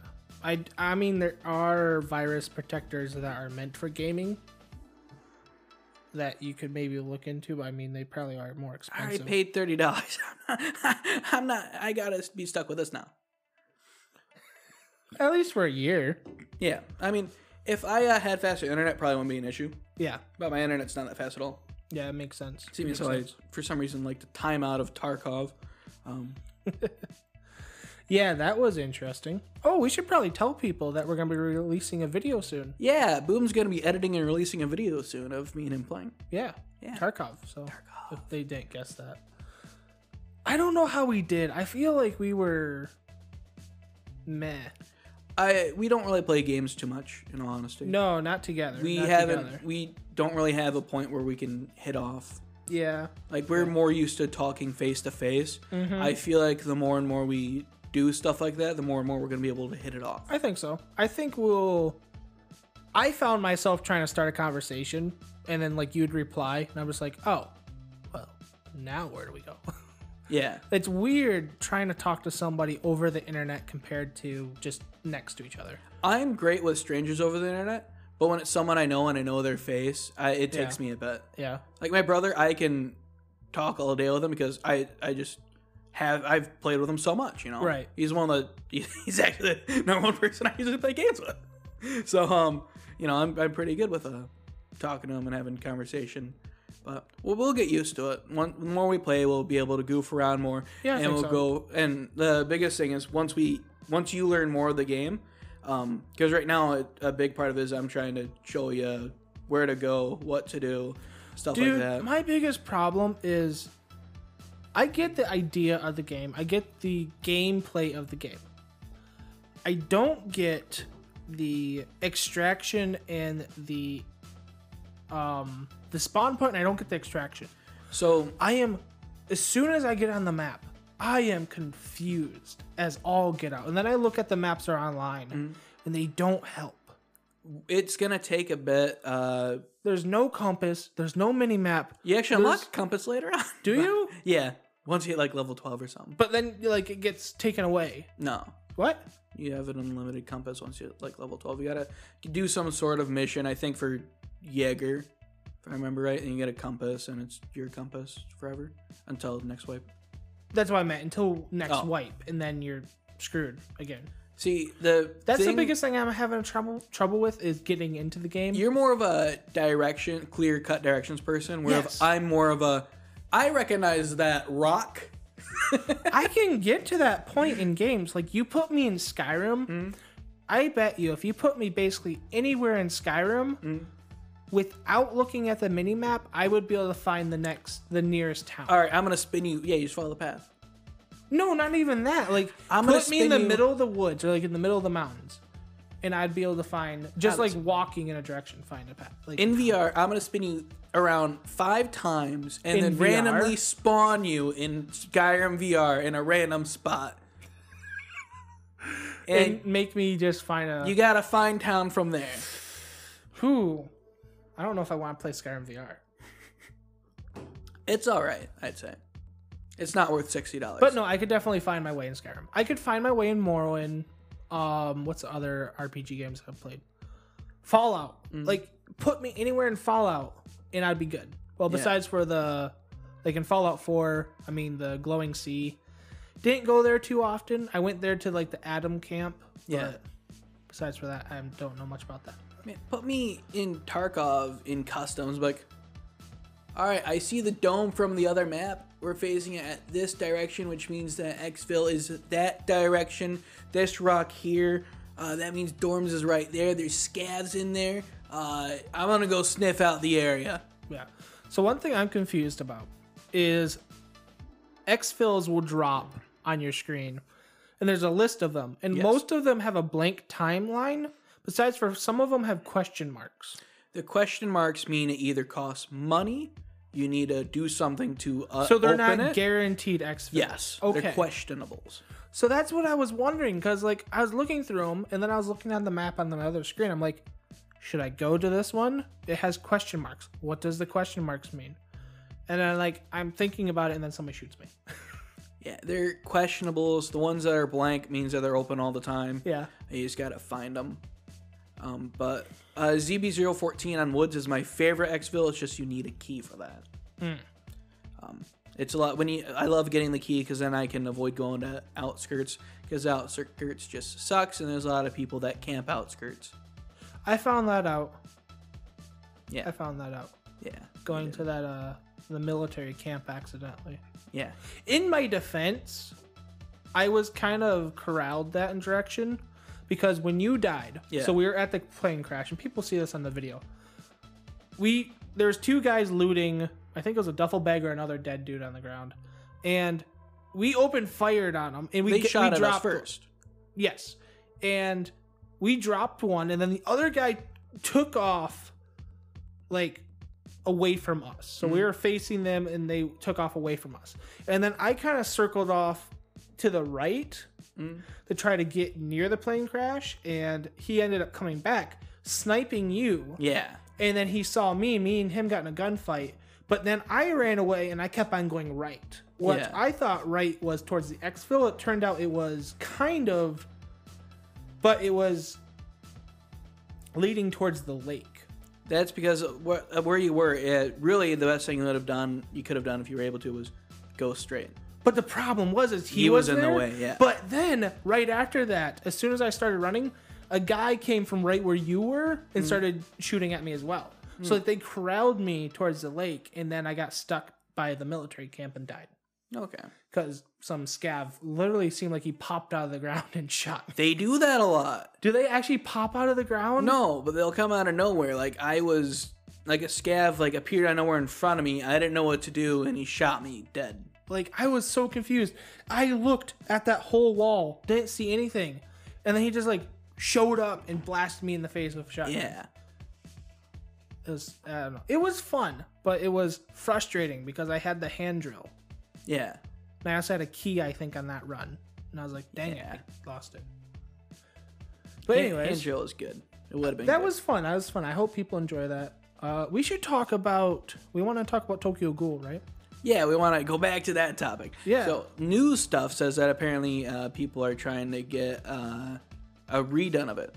I, I mean, there are virus protectors that are meant for gaming that you could maybe look into. But I mean, they probably are more expensive. I paid thirty dollars. I'm not. I gotta be stuck with this now. At least for a year. Yeah, I mean, if I uh, had faster internet, probably wouldn't be an issue. Yeah. But my internet's not that fast at all. Yeah, it makes sense. See, Makes so I, for some reason, like the timeout of Tarkov. Um, Yeah, that was interesting. Oh, we should probably tell people that we're going to be releasing a video soon. yeah, Boom's gonna be editing and releasing a video soon of me and him playing. Yeah. Yeah. Tarkov. So if they didn't guess that. I don't know how we did. I feel like we were meh. I we don't really play games too much, in all honesty. No, not together. we not haven't. together. We don't really have a point where we can hit off. Yeah. Like we're more used to talking face to face. Mm-hmm. I feel like the more and more we do stuff like that, the more and more we're gonna be able to hit it off. I think so. I think we'll. I found myself trying to start a conversation, and then like you'd reply, and I was like, "Oh, well, now where do we go?" Yeah. it's weird trying to talk to somebody over the internet compared to just next to each other. I'm great with strangers over the internet, but when it's someone I know and I know their face, I, it Yeah. takes me a bit. Yeah, Like my brother, I can talk all day with him because I I just have I've played with him so much, you know. Right. He's one of the he's actually the number one person I usually play games with. So um, you know, I'm I'm pretty good with uh talking to him and having conversation. But we'll, we'll get used to it. One, the more we play, we'll be able to goof around more, Yeah, I and we'll so. go. And the biggest thing is once we once you learn more of the game, because right now a, a big part of it is I'm trying to show you where to go, what to do, stuff dude. like that. my biggest problem is, I get the idea of the game. I get the gameplay of the game. I don't get the extraction and the um the spawn point. And I don't get the extraction. so I am as soon as I get on the map, I am confused as all get out. And then I look at the maps that are online Mm-hmm. and they don't help. it's gonna take a bit. Uh, There's no compass, there's no mini map. you actually There's- unlock compass later on. Do you? yeah, once you hit like level twelve or something. But then like it gets taken away. No, What? you have an unlimited compass once you hit like level twelve. You gotta do some sort of mission. I think for Jaeger, if I remember right, and you get a compass, and it's your compass forever until next wipe. That's what I meant. Until next Oh. wipe, and then you're screwed again. See the That's the biggest thing I'm having trouble trouble with is getting into the game. You're more of a direction, clear cut directions person, whereas Yes. I'm more of a. I recognize that rock. I can get to that point in games. Like you put me in Skyrim, Mm-hmm. I bet you if you put me basically anywhere in Skyrim, Mm-hmm. without looking at the mini map, I would be able to find the next, the nearest town. All right, I'm gonna spin you. Yeah, you just follow the path. No, not even that. Like I'm put me in the you- middle of the woods or like in the middle of the mountains, and I'd be able to find just like walking in a direction, find a path. Like In VR, I'm gonna spin you around five times and In then VR? randomly spawn you in Skyrim VR in a random spot. and And make me just find a you gotta find town from there. who. I don't know if I want to play Skyrim VR, It's all right, I'd say. It's not worth sixty dollars. but no, I could definitely find my way in Skyrim. I could find my way in Morrowind. Um, what's the other RPG games I've played? Fallout. Mm. Like put me anywhere in Fallout, and I'd be good. Well, Yeah. besides for the like in Fallout 4, I mean the glowing sea. Didn't go there too often. I went there to like the Atom camp. Yeah. Besides for that, I don't know much about that. Man, put me in Tarkov in customs, like All right, I see the dome from the other map. We're facing it at this direction, which means that exfil is that direction. This rock here, uh, that means Dorms is right there. There's scavs in there. Uh, I'm gonna go sniff out the area. Yeah. So one thing I'm confused about is exfils will drop on your screen, and there's a list of them, and Yes. most of them have a blank timeline. Besides, for some of them have question marks. The question marks mean it either costs money, you need to do something to uh, So they're not it. guaranteed exfils. yes, Okay. they're questionables. So that's what I was wondering because like I was looking through them and then I was looking at the map on the other screen. I'm like, should I go to this one? It has question marks. What does the question marks mean? And then like I'm thinking about it and then somebody shoots me. Yeah, they're questionables. The ones that are blank means that they're open all the time. yeah. You just gotta find them. Um, but uh, ZB014 on Woods is my favorite exfil. It's just you need a key for that. Hmm. Um, it's a lot when you. I love getting the key because then I can avoid going to outskirts because outskirts just sucks and there's a lot of people that camp outskirts. I found that out. Yeah, I found that out yeah, going to that uh the military camp accidentally. yeah. In my defense, I was kind of corralled that in direction because when you died, Yeah. so we were at the plane crash, and people see this on the video. We there's two guys looting. I think it was a duffel bag or another dead dude on the ground, and we opened fired on them, and we They get- shot we at us dropped first. Yes, and we dropped one, and then the other guy took off, like away from us. So Mm-hmm. we were facing them, and they took off away from us. And then I kind of circled off to the right Mm. to try to get near the plane crash, and he ended up coming back, sniping you. Yeah, And then he saw me. Me and him got in a gunfight. But then I ran away, and I kept on going right. What Yeah. I thought right was towards the exfil. It turned out it was kind of, but it was leading towards the lake. that's because where, uh, where you were. It, really, the best thing you would have done, you could have done if you were able to, was go straight. But the problem was, is he, He was, was in the way, yeah. But then, right after that, as soon as I started running, a guy came from right where you were Mm. and started shooting at me as well. So like, they corralled me towards the lake, and then I got stuck by the military camp and died Okay. because some scav literally seemed like he popped out of the ground and shot me. They do that a lot. Do they actually pop out of the ground? No, but they'll come out of nowhere. Like I was, like a scav, like appeared out of nowhere in front of me. I didn't know what to do, and he shot me dead. Like I was so confused. I looked at that whole wall, didn't see anything, and then he just like showed up and blasted me in the face with a shotgun. Yeah, It was I don't know. It was fun, but it was frustrating because I had the hand drill. yeah. And I also had a key, I think, on that run, and I was like, "Dang Yeah. it, I lost it." But anyway, hand drill is good. It would have been. that good. was fun. That was fun. I hope people enjoy that. Uh, we should talk about. We want to talk about Tokyo Ghoul, right? Yeah, we want to go back to that topic. Yeah. So news stuff says that apparently uh, people are trying to get uh, a redone of it.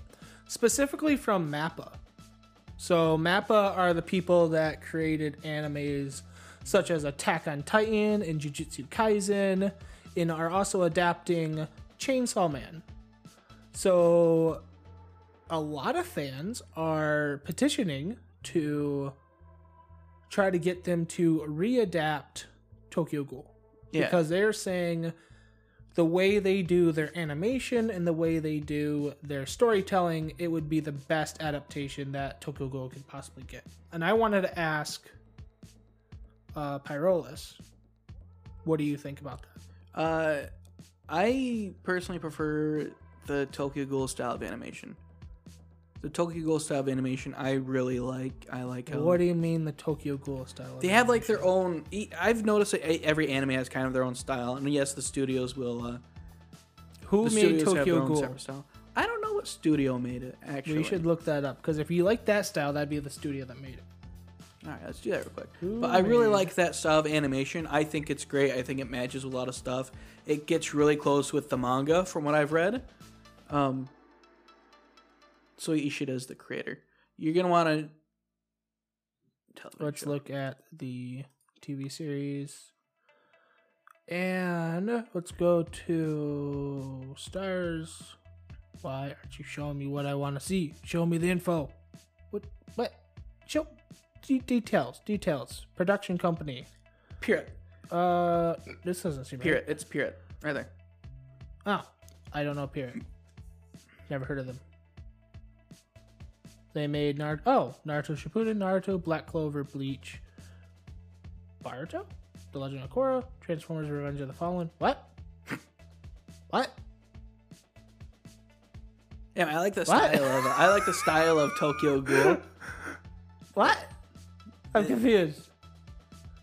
specifically from Mappa. So Mappa are the people that created animes such as Attack on Titan and Jujutsu Kaisen, and are also adapting Chainsaw Man. So a lot of fans are petitioning to try to get them to readapt Tokyo Ghoul Yeah. because they're saying the way they do their animation and the way they do their storytelling, it would be the best adaptation that Tokyo Ghoul could possibly get. And I wanted to ask uh, Pyrolis, what do you think about that? Uh, I personally prefer the Tokyo Ghoul style of animation. The Tokyo Ghoul style of animation, I really like. I like how What do you mean the Tokyo Ghoul style? of they have like their own. e- I've noticed that every anime has kind of their own style, and yes, the studios will. Uh, Who the made studios have their Tokyo own Ghoul? separate style. I don't know what studio made it. Actually, We should look that up because if you like that style, that'd be the studio that made it. All right, let's do that real quick. But I really like that style of animation. I think it's great. I think it matches with a lot of stuff. It gets really close with the manga from what I've read. Um, so Ishida is the creator. You're gonna want to. Let's look at the TV series. And let's go to stars. Why aren't you showing me what I want to see? Show me the info. What? What? Show. de- details, details. Production company. Pirate. Uh, this doesn't seem right. Pirate. It's Pirate. Right there. Oh, I don't know Pirate. Never heard of them. They made Naruto. Oh, Naruto Shippuden, Naruto, Black Clover, Bleach, Boruto, The Legend of Korra, Transformers: Revenge of the Fallen. What? what? Yeah, I like the What? style of I like the style of Tokyo Ghoul. What? I'm confused.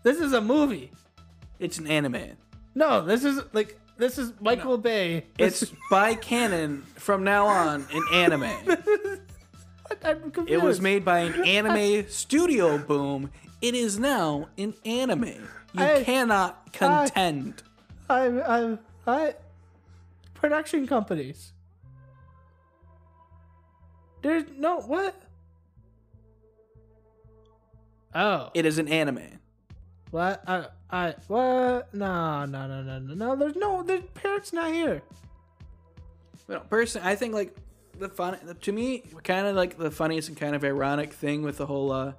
This is a movie. It's an anime. No, this is like this is Michael Bay. It's by canon from now on an anime. I'm confused. It was made by an anime studio boom. It is now an anime. You I- cannot contend. I'm, I'm, I, production companies. There's no what? Oh, it is an anime. what? I, I, what? No, no, no, no, no, no. There's no. The parrot's not here. Well, personally, I think like the fun to me, kind of like the funniest and kind of ironic thing with the whole, uh,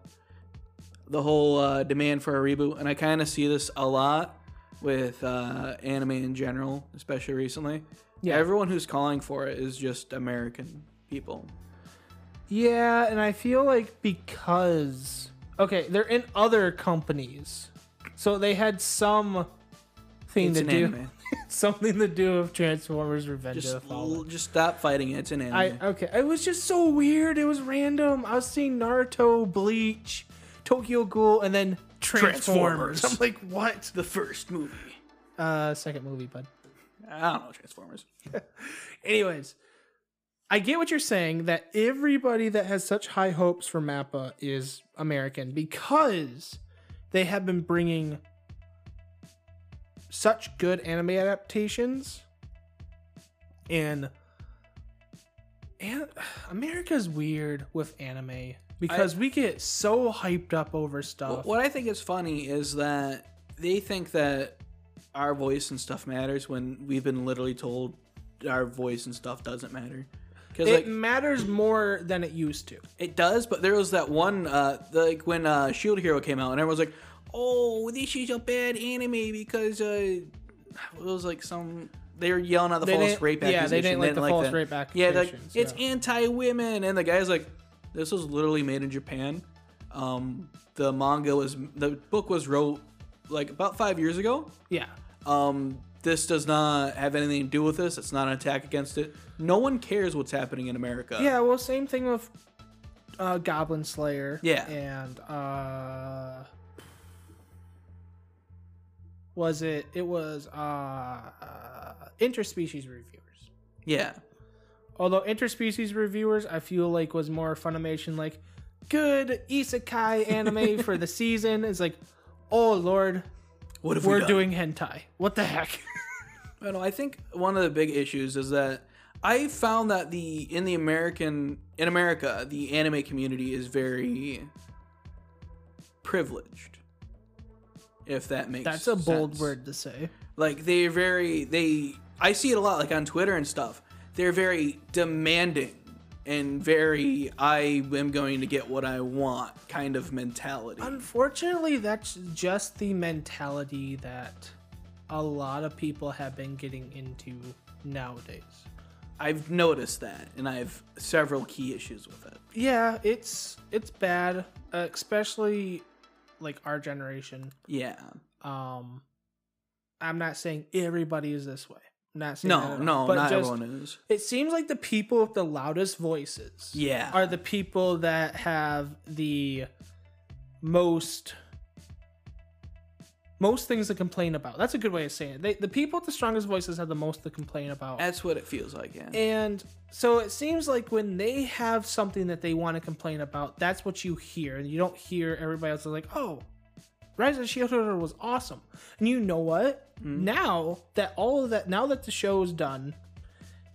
the whole uh, demand for a reboot, and I kind of see this a lot with uh, anime in general, especially recently. Yeah. everyone who's calling for it is just American people. Yeah, and I feel like because okay, they're in other companies, so they had some thing It's to do, anime. something to do with Transformers: Revenge Just, of the Fallen. just stop fighting it. It's an anime. I okay. It was just so weird. It was random. I was seeing Naruto, Bleach, Tokyo Ghoul, and then Transformers. Transformers. I'm like, what? the first movie. Uh, second movie, bud. I don't know Transformers. Anyways, I get what you're saying that everybody that has such high hopes for Mappa is American because they have been bringing such good anime adaptations and and America's weird with anime because we get so hyped up over stuff. What I think is funny is that they think that our voice and stuff matters when we've been literally told our voice and stuff doesn't matter. Because it like matters more than it used to. it does, but there was that one uh like when uh Shield Hero came out and everyone was like, "Oh, this is a bad anime because uh it was like some they were yelling at the They false didn't- rape yeah, they accusation. didn't like the false that. rape Yeah, like accusations, it's anti-women, and the guy's like, "This was literally made in Japan." Um, the manga was the book was wrote like about five years ago. Yeah. Um, this does not have anything to do with this. It's not an attack against it. No one cares what's happening in America. Yeah, well, same thing with uh, Goblin Slayer. Yeah. and uh, was it? It was uh, uh, interspecies reviewers. yeah. Although interspecies reviewers, I feel like was more Funimation, like good isekai anime for the season. It's like, oh lord, What if we're we doing hentai. What the heck? I know. I think one of the big issues is that I found that the in the American in America the anime community is very privileged. If that makes That's a bold sense. word to say. Like they're very they I see it a lot like on Twitter and stuff. They're very demanding and very I am going to get what I want kind of mentality. Unfortunately, that's just the mentality that a lot of people have been getting into nowadays. I've noticed that and I have several key issues with it. Yeah, it's it's bad, uh, especially like our generation. Yeah. Um, I'm not saying everybody is this way. I'm not saying No, no, But not just- everyone is. It seems like the people with the loudest voices, Yeah. are the people that have the most most things to complain about. That's a good way of saying it. They, the people with the strongest voices have the most to complain about. That's what it feels like, yeah. And so it seems like when they have something that they want to complain about, that's what you hear. And you don't hear everybody else is like, oh, Rise of the Shield Hero was awesome. And you know what? Mm-hmm. Now that all of that, now that the show is done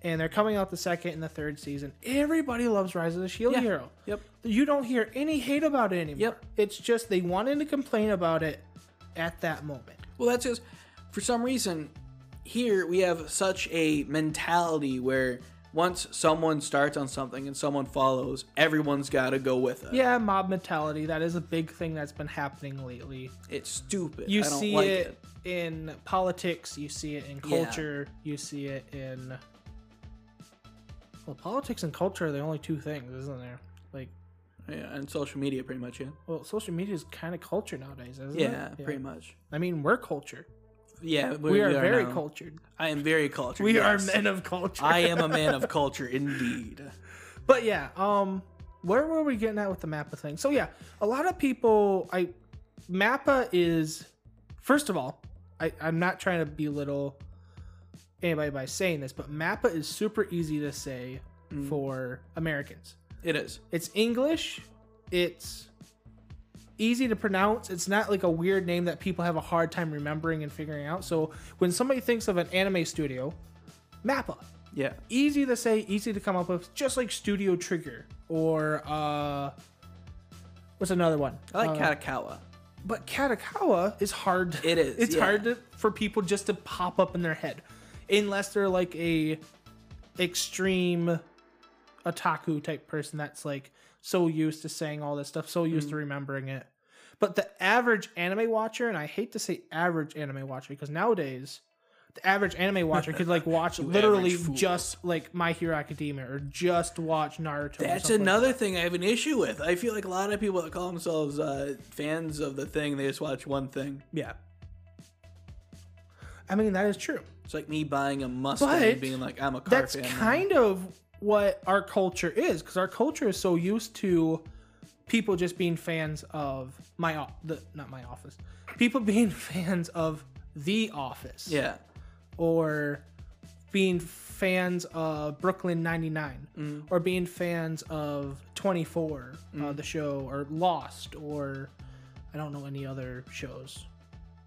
and they're coming out the second and the third season, everybody loves Rise of the Shield Yeah. Hero. Yep. You don't hear any hate about it anymore. Yep. It's just they wanted to complain about it at that moment. Well, that's just for some reason here we have such a mentality where once someone starts on something and someone follows, everyone's got to go with it. Yeah, mob mentality. That is a big thing that's been happening lately. It's stupid. You I don't see like it, in politics, you see it in Yeah. culture, you see it in Well, politics and culture are the only two things, isn't there? Like Yeah, and social media pretty much, yeah. well, social media is kind of culture nowadays, isn't Yeah, it? pretty much. I mean, we're culture. Yeah, We, are, very now. cultured. I am very cultured. We are men of culture. I am a man of culture indeed. But yeah, um, where were we getting at with the Mappa thing? So yeah, a lot of people, I, Mappa is, first of all, I, I'm not trying to belittle anybody by saying this, but Mappa is super easy to say for Americans. It is. It's English. It's easy to pronounce. It's not like a weird name that people have a hard time remembering and figuring out. So when somebody thinks of an anime studio, Mappa Yeah. easy to say, easy to come up with, just like Studio Trigger or uh, what's another one? I like Uh, Katakawa. but Katakawa is hard. It is, It's yeah. hard to, for people just to pop up in their head, unless they're like a extreme otaku type person that's like so used to saying all this stuff, so used Mm. to remembering it. But the average anime watcher, and I hate to say average anime watcher because nowadays the average anime watcher could like watch literally just like My Hero Academia or just watch Naruto. That's something like another that. thing I have an issue with. I feel like a lot of people that call themselves uh, fans of the thing, they just watch one thing. Yeah. I mean that is true. It's like me buying a Mustang But and being like, I'm a car that's fan. now. kind of what our culture is because our culture is so used to people just being fans of my the not my office people being fans of the office Yeah. or being fans of brooklyn 99 Mm. or being fans of 24 uh, the show or lost or i don't know any other shows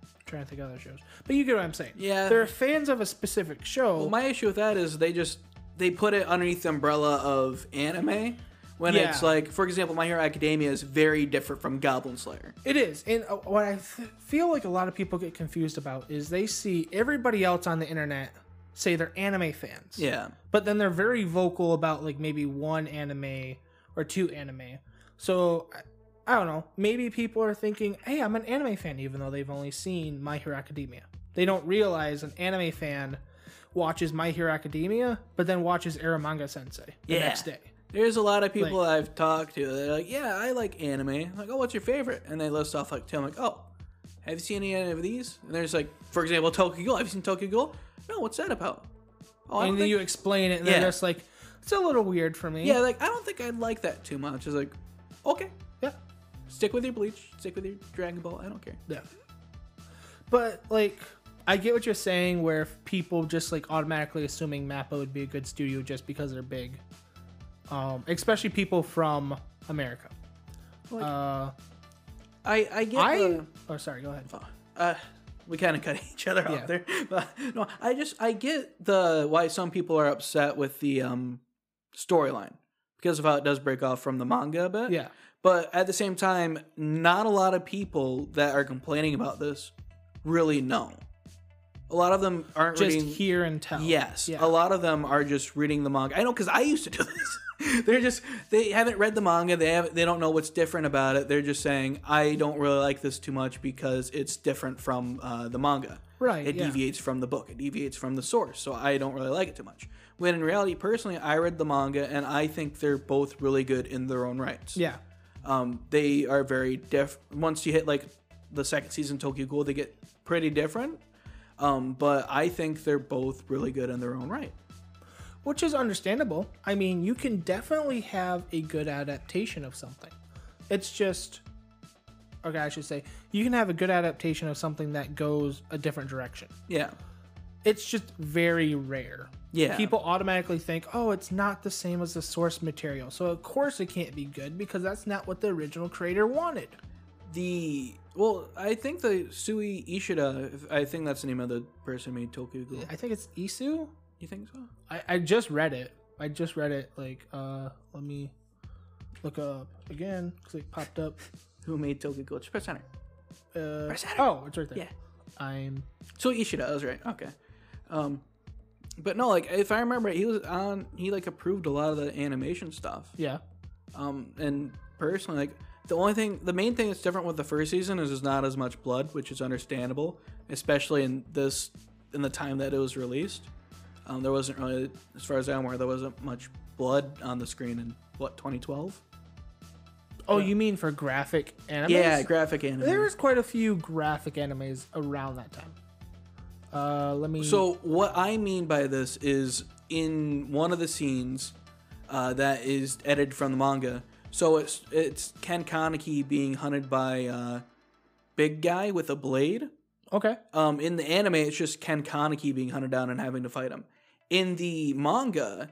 I'm trying to think of other shows but you get what i'm saying Yeah. they're fans of a specific show Well, my issue with that is they just they put it underneath the umbrella of anime when Yeah. it's like, for example, My Hero Academia is very different from Goblin Slayer. It is, and uh, what I th- feel like a lot of people get confused about is they see everybody else on the internet say they're anime fans, Yeah. but then they're very vocal about like maybe one anime or two anime. So I, I don't know. Maybe people are thinking, "Hey, I'm an anime fan," even though they've only seen My Hero Academia. They don't realize an anime fan watches My Hero Academia, but then watches Eromanga Sensei the Yeah. next day. There's a lot of people I've talked to. They're like, "Yeah, I like anime." I'm like, "Oh, what's your favorite?" And they list off like. I'm like, "Oh, have you seen any of these?" And there's like, for example, Tokyo Ghoul. Have you seen Tokyo Ghoul? No, what's that about? Oh, I don't And then think- you explain it, and Yeah. they're just like, "It's a little weird for me." yeah, like I don't think I'd like that too much. It's like, okay, yeah. stick with your Bleach, stick with your Dragon Ball. I don't care. Yeah. But like I get what you're saying where if people just like automatically assuming Mappa would be a good studio just because they're big. Um, especially people from America. Like, Uh, I I get I the, oh sorry, go ahead. uh, we kind of cut each other off Yeah. there. But no, I just I get the why some people are upset with the um storyline because of how it does break off from the manga a bit. Yeah. But at the same time, not a lot of people that are complaining about this really know. A lot of them aren't Just reading. hear and tell. Yes, Yeah. a lot of them are just reading the manga. I know because I used to do this. They're just they haven't read the manga. They have they don't know what's different about it. They're just saying I don't really like this too much because it's different from uh, the manga. Right, It yeah. deviates from the book. It deviates from the source. So I don't really like it too much. When in reality, personally, I read the manga and I think they're both really good in their own rights. Yeah. Um, they are very diff. Once you hit like the second season Tokyo Ghoul, they get pretty different. Um, but I think they're both really good in their own right. Which is understandable. I mean, you can definitely have a good adaptation of something. It's just okay, I should say, you can have a good adaptation of something that goes a different direction. Yeah. it's just very rare. Yeah. People automatically think, oh, it's not the same as the source material. So, of course, it can't be good because that's not what the original creator wanted. The well, I think the Sui Ishida. I think that's the name of the person who made Tokyo Ghoul. I think it's Isu. You think so? I, I just read it. I just read it. Like, uh, let me look up again because it popped up. Who made Tokyo Ghoul? Just press enter. Uh, Press enter. oh, it's right there. Yeah. I'm. Sui Ishida. I was right. Okay. Um, But no, like if I remember, he was on. He like approved a lot of the animation stuff. Yeah. Um, and personally, like the only thing, the main thing that's different with the first season is there's not as much blood, which is understandable, especially in this in the time that it was released. Um, there wasn't really, as far as I'm aware, there wasn't much blood on the screen in what 2012. Oh, you mean for graphic animes? Yeah, graphic anime. There was quite a few graphic animes around that time. Uh, let me. So what I mean by this is in one of the scenes uh, that is edited from the manga. So it's it's Ken Kaneki being hunted by uh, big guy with a blade. okay. Um, in the anime, it's just Ken Kaneki being hunted down and having to fight him. In the manga,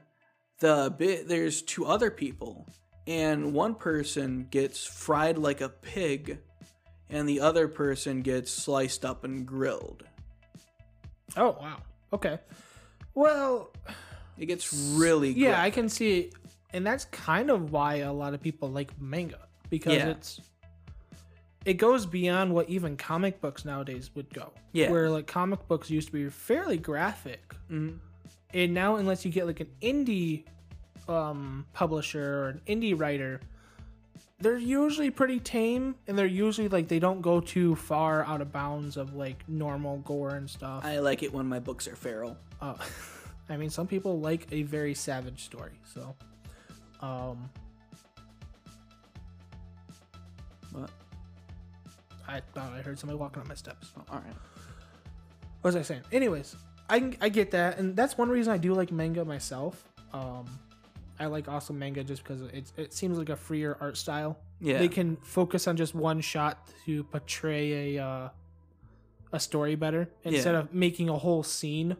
the bit there's two other people, and one person gets fried like a pig, and the other person gets sliced up and grilled. Oh wow. Okay. Well, It gets really yeah, graphic. I can see, it. And that's kind of why a lot of people like manga because Yeah. it's it goes beyond what even comic books nowadays would go. Yeah. Where like comic books used to be fairly graphic, Mhm. and now unless you get like an indie um, publisher or an indie writer, they're usually pretty tame, and they're usually like they don't go too far out of bounds of like normal gore and stuff. I like it when my books are feral. Uh, I mean, some people like a very savage story, so. Um, But I thought I heard somebody walking up my steps. all right, What was I saying? Anyways, I, I get that, and that's one reason I do like manga myself. Um, I like awesome manga just because it's it seems like a freer art style. Yeah. they can focus on just one shot to portray a uh, a story better instead Yeah. of making a whole scene.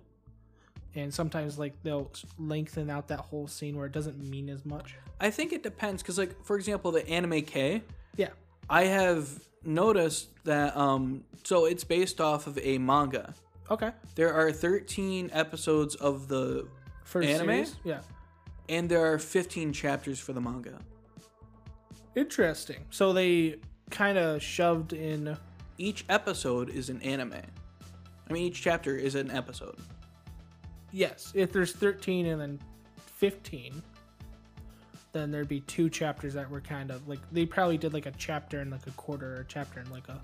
And sometimes like they'll lengthen out that whole scene where it doesn't mean as much. I think it depends because, like, for example, the anime K, Yeah. I have noticed that. Um, so it's based off of a manga. Okay. There are 13 episodes of the For Anime? series? Yeah. and there are 15 chapters for the manga. Interesting. So they kind of shoved in. Each episode is an anime. I mean, each chapter is an episode. Yes, if there's 13 and then 15, then there'd be two chapters that were kind of like they probably did like a chapter in like a quarter or a chapter in like a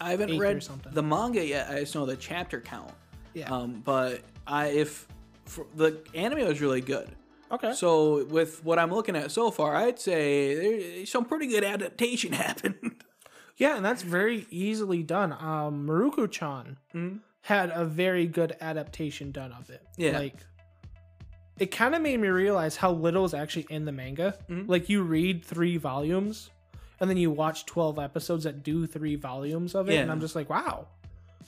I haven't read something. the manga yet. I just know the chapter count. yeah. Um, but I if for, the anime was really good. okay. So with what I'm looking at so far, I'd say there's some pretty good adaptation happened. yeah, and that's very easily done. Um, Maruko-chan had a very good adaptation done of it. Yeah. Like it kind of made me realize how little is actually in the manga. Mm-hmm. Like you read three volumes, and then you watch 12 episodes that do three volumes of it, yeah. and I'm just like, wow,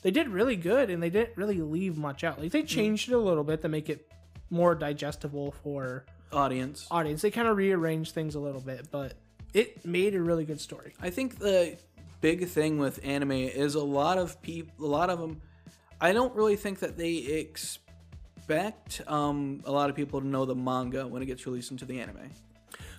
they did really good, and they didn't really leave much out. Like they mm. changed it a little bit to make it more digestible for Audience. audience. They kind of rearranged things a little bit, but it made a really good story. I think the big thing with anime is a lot of people, a lot of them. I don't really think that they expect um, a lot of people to know the manga when it gets released into the anime.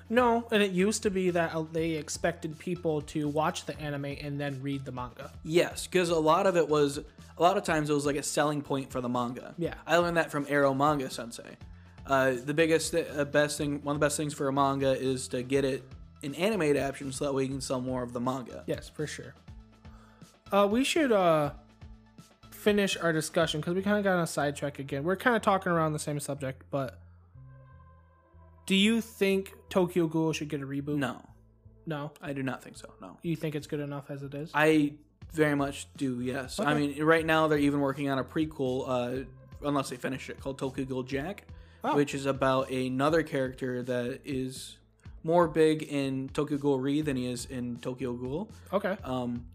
No, and it used to be that uh, they expected people to watch the anime and then read the manga. Yes, because a lot of it was, a lot of times it was like a selling point for the manga. Yeah. I learned that from Eromanga Sensei. Uh, the biggest, uh, best thing, one of the best things for a manga is to get it in anime adaptation so that way you can sell more of the manga. Yes, for sure. Uh, we should uh, finish our discussion because we kind of got on a sidetrack again. We're kind of talking around the same subject, but do you think Tokyo Ghoul should get a reboot? No, No. I do not think so. No. You think it's good enough as it is? I very much do. Yes. I mean, right now they're even working on a prequel, uh, unless they finish it, called Tokyo Ghoul Jack, Oh. which is about another character that is more big in Tokyo Ghoul Re than he is in Tokyo Ghoul. okay. Um,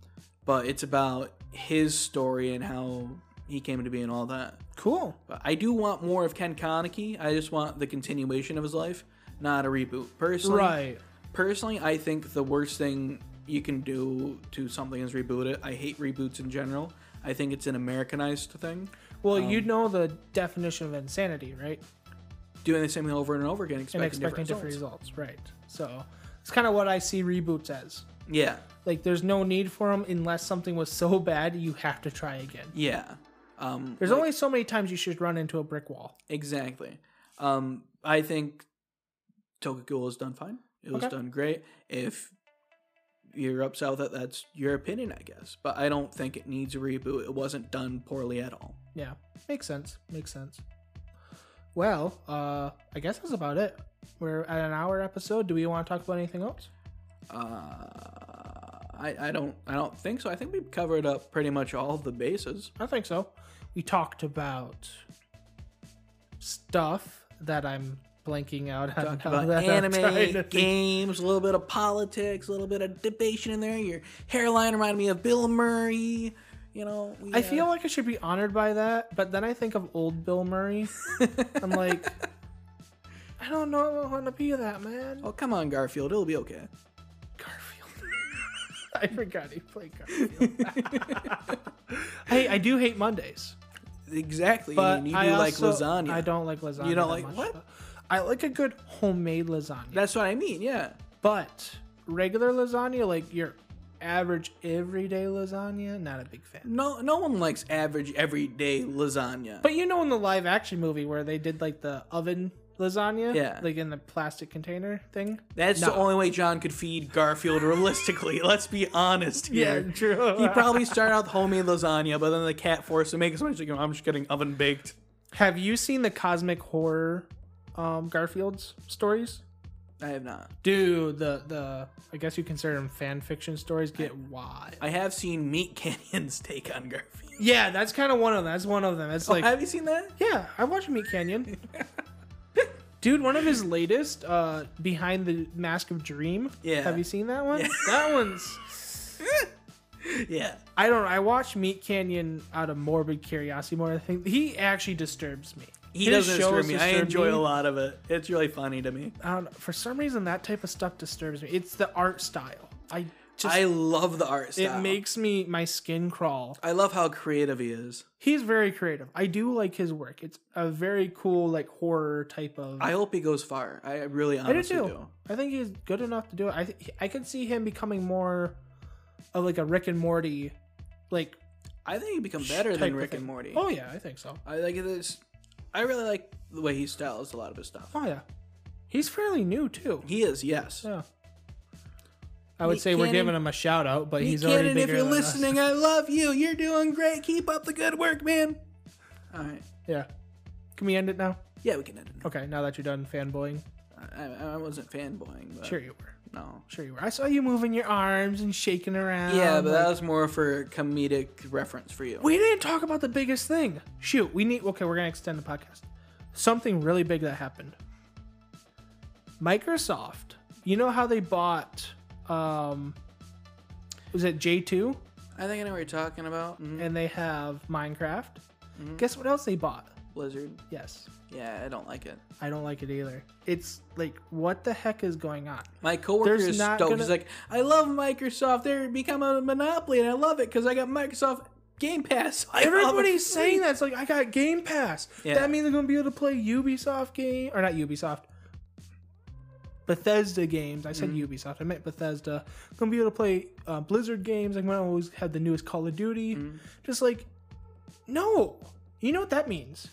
but it's about his story and how he came to be and all that. Cool. But I do want more of Ken Kaneki. I just want the continuation of his life, not a reboot. Personally, Right. personally, I think the worst thing you can do to something is reboot it. I hate reboots in general. I think it's an Americanized thing. Well, um, you know the definition of insanity, right? Doing the same thing over and over again, And expecting, expecting different, different results. results, right? So it's kind of what I see reboots as. Yeah, Like, there's no need for them unless something was so bad you have to try again. yeah. Um, There's like- only so many times you should run into a brick wall. exactly. Um, I think Tokyo was done fine. It was Okay. done great. If you're upset with it, that's your opinion, I guess. But I don't think it needs a reboot. It wasn't done poorly at all. Yeah, makes sense. Makes sense. Well, uh, I guess that's about it. We're at an hour episode. Do we want to talk about anything else? Uh, I, I don't I don't think so. I think we've covered up pretty much all the bases. I think so. We talked about stuff that I'm blanking out on. Talked about that I'm trying to anime, games, a little bit of politics, a little bit of debation in there. Your hairline reminded me of Bill Murray. You know, we, I uh, feel like I should be honored by that, but then I think of old Bill Murray. I'm like, I don't know if I want to be that man. Oh come on, Garfield, it'll be okay. Garfield. I forgot he played Garfield. hey, I do hate Mondays, Exactly. but and you do I like also- lasagna. I don't like lasagna. You don't that like- much, what? I like a good homemade lasagna. That's what I mean. Yeah. but regular lasagna, like your average everyday lasagna, not a big fan. No, no one likes average everyday lasagna. But you know, in the live action movie where they did like the oven lasagna, Yeah. like in the plastic container thing. That's the only way John could feed Garfield realistically. Let's be honest here. true. He probably started out with homemade lasagna, but then the cat forced him to make it so much. Like, I'm just getting oven baked. Have you seen the cosmic horror um, Garfield's stories? I have not. Dude, the the I guess you consider them fan fiction stories get wild. I have seen Meat Canyon's take on Garfield. Yeah, that's kind of one of them. That's one of them. It's like have you seen that? Yeah, I watched Meat Canyon. Dude, one of his latest, uh, Behind the Mask of Dream. Yeah. Have you seen that one? That one's. Yeah. I don't know. I watched Meat Canyon out of morbid curiosity more. I think he actually disturbs me. He His doesn't disturb me. I enjoy me. a lot of it. It's really funny to me. I don't know. For some reason, that type of stuff disturbs me. It's the art style. I just. I love the art style. it makes me my skin crawl. I love how creative he is. He's very creative. I do like his work. It's a very cool, like horror type of. I hope he goes far. I really I do honestly do. I think he's good enough to do it. I th- I could see him becoming more of like a Rick and Morty, like I think he become better than Rick and Morty. Oh yeah, I think so. I like this. I really like the way he styles a lot of his stuff. Oh yeah, he's fairly new too. He is, yes. Yeah. I would Meat say we're Cannon- giving him a shout out, but Meat he's already Cannon, bigger if you're than us. listening, I love you. You're doing great. Keep up the good work, man. All right. Yeah. Can we end it now? Yeah, we can end it. now. Okay, now that you're done fanboying. I, I wasn't fanboying, but Sure you were. no. Sure you were. I saw you moving your arms and shaking around. Yeah, but that was more for comedic reference for you. We didn't talk about the biggest thing. Shoot, we need. Okay, we're gonna extend the podcast. Something really big that happened. Microsoft. You know how they bought? Um, was it J two? I think I know what you're talking about. Mhm. And they have Minecraft. Mm-hmm. Guess what else they bought? Blizzard. Yes, Yeah, I don't like it. I don't like it either. It's like, what the heck is going on? My coworker There's is stoked. gonna- He's like, I love Microsoft. They're become a monopoly, and I love it because I got Microsoft Game Pass. I Everybody's saying that. It's like I got Game Pass. Yeah. That means I'm gonna be able to play Ubisoft game or not Ubisoft. Bethesda games. I said Mm-hmm. Ubisoft. I meant Bethesda. gonna be able to play uh, Blizzard games. I'm gonna always have the newest Call of Duty. Mm-hmm. Just like, no. You know what that means?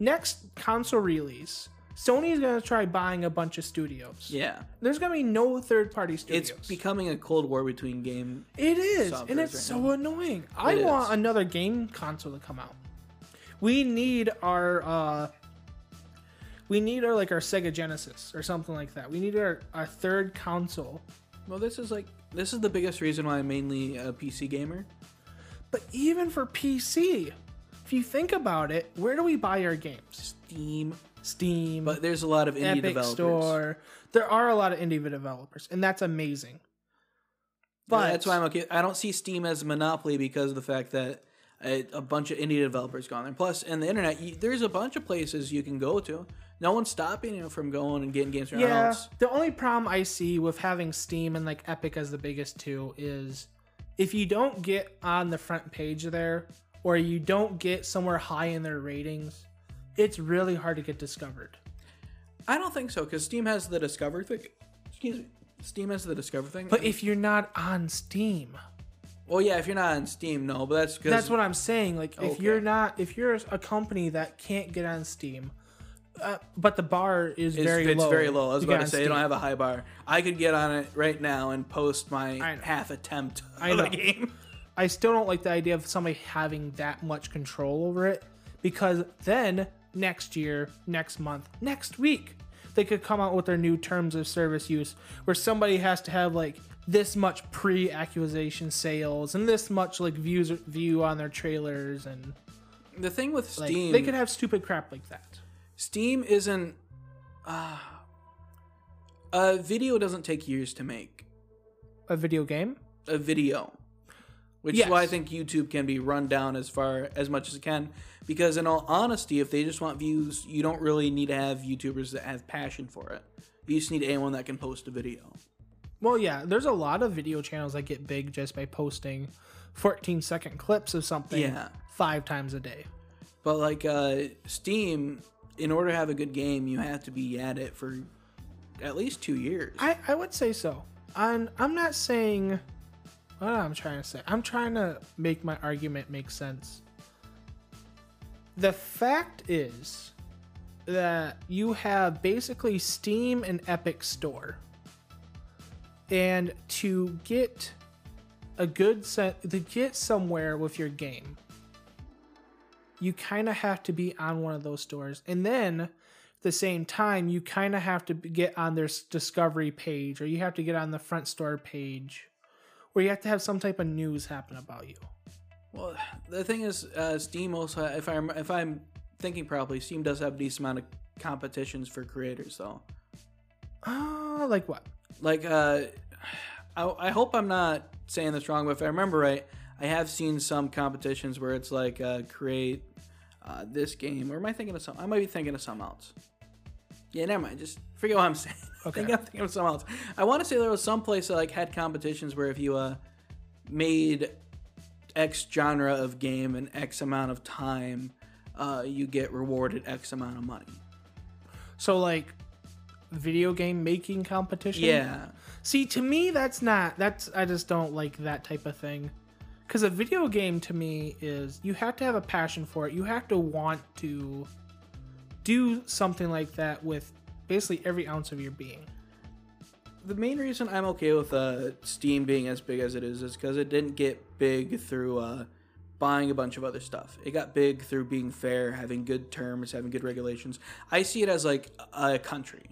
Next console release, Sony's gonna try buying a bunch of studios. Yeah, There's gonna be no third party studios. it's becoming a cold war between game. It is, and it's right so now. annoying. I It want another game console to come out. We need our uh we need our like our Sega Genesis or something like that. We need our, our third console. Well, this is like this is the biggest reason why I'm mainly a PC gamer. But even for PC, if you think about it, where do we buy our games? Steam, Steam, but there's a lot of indie Epic developers. Store. There are a lot of indie developers, and that's amazing. But that's why I'm okay. I don't see Steam as a monopoly because of the fact that a, a bunch of indie developers gone there. Plus, in the internet, you, there's a bunch of places you can go to. No one's stopping you from going and getting games Yeah, house. the only problem I see with having Steam and like Epic as the biggest two is if you don't get on the front page there or you don't get somewhere high in their ratings, it's really hard to get discovered. I don't think so because Steam has the Discover thing. Excuse me. Steam has the Discover thing. But if you're not on Steam, Well, yeah, if you're not on Steam, no, but that's because That's what I'm saying. Like, if you're not, if you're a company that can't get on Steam, uh, but the bar is it's very it's low. very low. I was about to say they don't have a high bar. I could get on it right now and post my half attempt I of the know. game. I still don't like the idea of somebody having that much control over it because then next year, next month, next week, they could come out with their new terms of service use where somebody has to have like this much pre-acquisition sales and this much like views view on their trailers and The thing with like Steam, they could have stupid crap like that. Steam isn't. Uh, a video doesn't take years to make. A video game? A video, which is why I think YouTube can be run down as far as much as it can. Because in all honesty, if they just want views, you don't really need to have YouTubers that have passion for it. You just need anyone that can post a video. Well, yeah, there's a lot of video channels that get big just by posting 14 second clips of something Yeah. five times a day. But like uh, Steam, in order to have a good game, you have to be at it for at least two years. I, I would say so. And I'm not saying what I'm trying to say. I'm trying to make my argument make sense. The fact is that you have basically Steam and Epic Store. And to get a good set to get somewhere with your game, you kind of have to be on one of those stores. And then at the same time, you kind of have to get on their discovery page or you have to get on the front store page or you have to have some type of news happen about you. Well, the thing is, uh, Steam also, if I'm if I'm thinking properly, Steam does have a decent amount of competitions for creators, though. Ah, like what? Like, uh, I, I hope I'm not saying this wrong, but if I remember right, I have seen some competitions where it's like uh, create uh, this game, or am I thinking of something? I might be thinking of something else. Yeah, never mind. Just forget what I'm saying. Okay. I think I'm thinking of something else. I want to say there was some place that like had competitions where if you uh made X genre of game in X amount of time, uh, you get rewarded X amount of money. So like video game making competition? Yeah. See, to me that's not that's I just don't like that type of thing. Cuz a video game to me is you have to have a passion for it. You have to want to do something like that with basically every ounce of your being. the main reason I'm okay with uh, Steam being as big as it is is because it didn't get big through uh, buying a bunch of other stuff. It got big through being fair, having good terms, having good regulations. I see it as like a country,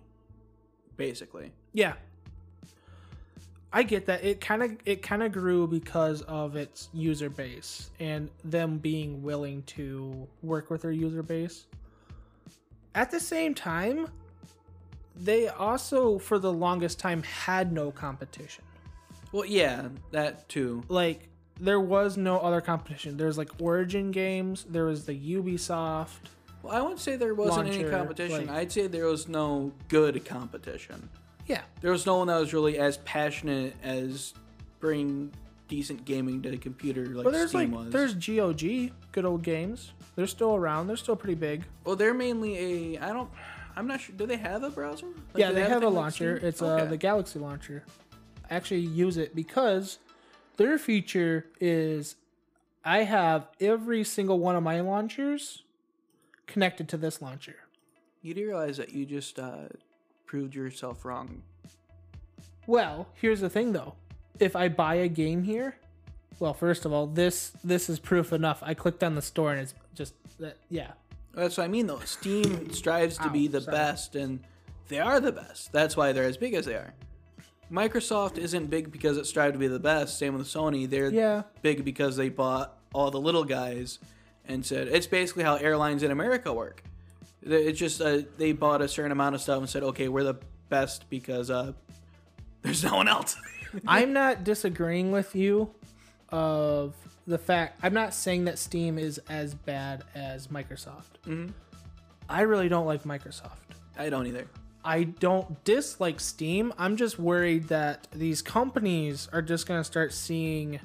basically. Yeah. I get that. It kind of it kind of grew because of its user base and them being willing to work with their user base. At the same time, they also for the longest time had no competition. Well, yeah, that too. Like there was no other competition. There's like Origin games, there was the Ubisoft. Well, I wouldn't say there wasn't any competition. like- I'd say there was no good competition. Yeah. There was no one that was really as passionate as bring decent gaming to the computer like But there's Steam like was. there's GOG, good old games. They're still around. They're still pretty big. Well, they're mainly a. I don't. I'm not sure. Do they have a browser? Like, yeah, do they have a thing like launcher. Steam? It's uh, the Galaxy launcher. I actually use it because their feature is I have every single one of my launchers connected to this launcher. You do realize that you just uh, proved yourself wrong. Well, here's the thing though. If I buy a game here, well, first of all, this this is proof enough. I clicked on the store and it's just that yeah. That's what I mean, though. Steam strives to be the sorry. best, and they are the best. That's why they're as big as they are. Microsoft isn't big because it strived to be the best. Same with Sony. They're Yeah. big because they bought all the little guys and said it's basically how airlines in America work. It's just uh, they bought a certain amount of stuff and said, okay, we're the best because uh, there's no one else. I'm not disagreeing with you of the fact I'm not saying that Steam is as bad as Microsoft. Mm-hmm. I really don't like Microsoft. I don't either. I don't dislike Steam. I'm just worried that these companies are just going to start seeing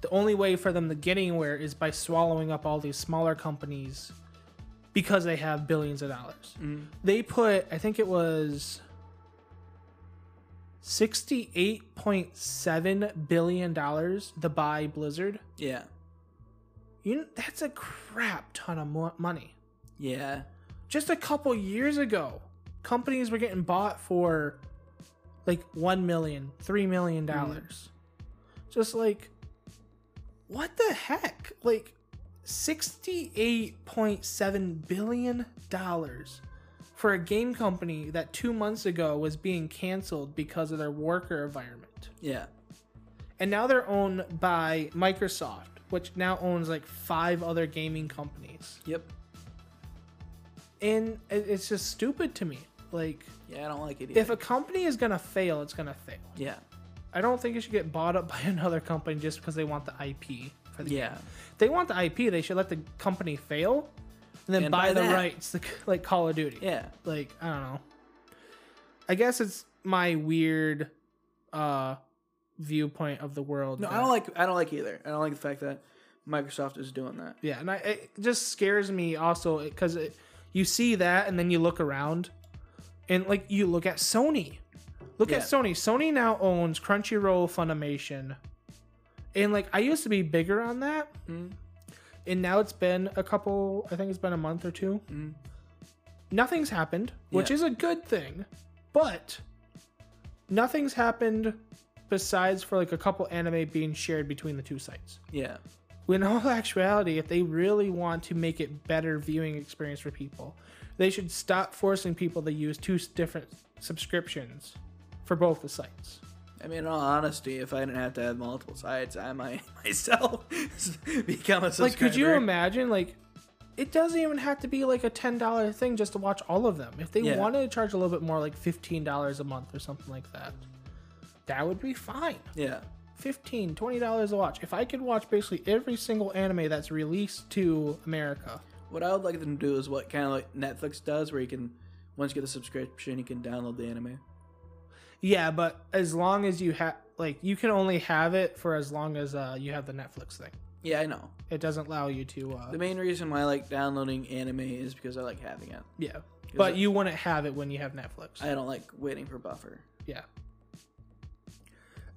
the only way for them to get anywhere is by swallowing up all these smaller companies because they have billions of dollars. Mm-hmm. They put, I think it was $68.7 billion to buy Blizzard. Yeah. You know, that's a crap ton of mo- money. Yeah. Just a couple years ago, companies were getting bought for like 1 million, 3 million dollars. Mm-hmm. Just like what the heck? Like 68.7 billion dollars for a game company that 2 months ago was being canceled because of their worker environment. Yeah. And now they're owned by Microsoft, which now owns like five other gaming companies. Yep. And it's just stupid to me. Like Yeah, I don't like it either. if a company is gonna fail, it's gonna fail. yeah. I don't think it should get bought up by another company just because they want the IP for the Yeah. game. They want the IP, they should let the company fail and then And buy, buy the rights, like, Call of Duty. Yeah. Like I don't know. I guess it's my weird uh viewpoint of the world. No, I don't like I don't like either. I don't like the fact that Microsoft is doing that. Yeah, and I, it just scares me also because you see that and then you look around, and like you look at Sony. Look at Sony. Sony now owns Crunchyroll, Funimation, and like I used to be bigger on that, Mm. and now it's been a couple. I think it's been a month or two. Mm. Nothing's happened, which Yeah. is a good thing, but nothing's happened besides for like a couple anime being shared between the two sites Yeah. in all actuality, if they really want to make it better viewing experience for people, they should stop forcing people to use two different subscriptions for both the sites. I mean, in all honesty, if I didn't have to have multiple sites, I might myself become a subscriber. Like, could you imagine? Like, it doesn't even have to be like a ten dollar thing just to watch all of them. If they Yeah. wanted to charge a little bit more, like fifteen dollars a month or something like that, that would be fine. Yeah. 15 20 dollars a watch if i could watch basically every single anime that's released to america What I would like them to do is what kind of like Netflix does, where you can once you get the subscription, you can download the anime. Yeah, but as long as you have like you can only have it for as long as uh, you have the Netflix thing. Yeah, I know. It doesn't allow you to. Uh, The main reason why I like downloading anime is because I like having it. yeah, but you wouldn't have it when you have Netflix. I don't like waiting for buffer. yeah.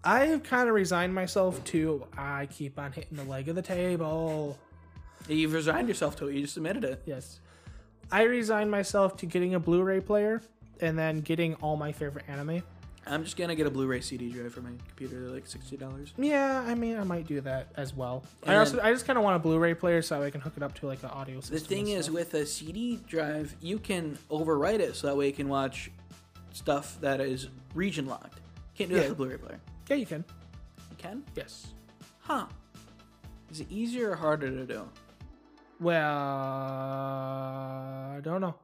I have kind of resigned myself to. I keep on hitting the leg of the table. You've resigned yourself to it. You just admitted it. Yes, I resigned myself to getting a Blu-ray player and then getting all my favorite anime. I'm just gonna get a Blu-ray CD drive for my computer. They're like sixty dollars. Yeah, I mean, I might do that as well. I also, I just kind of want a Blu-ray player so I can hook it up to like an audio system. The thing is, with a CD drive, you can overwrite it so that way you can watch stuff that is region locked. Can't do that with a Blu-ray player. yeah, you can. You can? Yes. Huh? Is it easier or harder to do? Well, I don't know.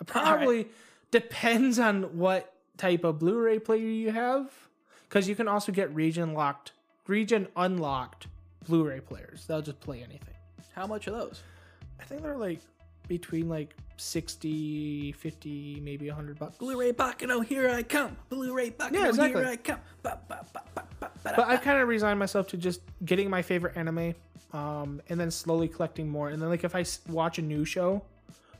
It probably depends on what type of Blu-ray player you have, because you can also get region locked, region unlocked Blu-ray players. They'll just play anything. How much are those? I think they're like between like 60, 50, maybe 100 bucks. Blu-ray Bakano, here I come. Blu-ray Bakano, Yeah, exactly. here I come. Ba, ba, ba, But I kind of resigned myself to just getting my favorite anime, um, and then slowly collecting more. And then, like, if I watch a new show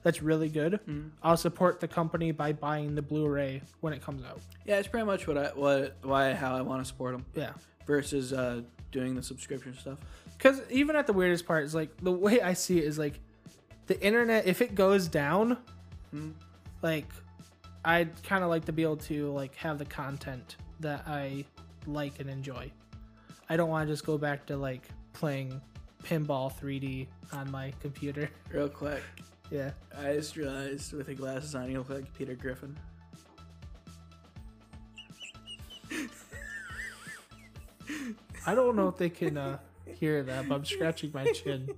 that's really good, I'll support the company by buying the Blu-ray when it comes out. yeah, it's pretty much what I what why how I want to support them Yeah, versus uh, doing the subscription stuff. because even at the weirdest part is like the way I see it is like the internet. If it goes down, like I'd kind of like to be able to like have the content that I like and enjoy. I don't want to just go back to like playing pinball 3D on my computer. Real quick, Yeah. I just realized with the glasses on, you look like Peter Griffin. I don't know if they can uh, hear that, but I'm scratching my chin.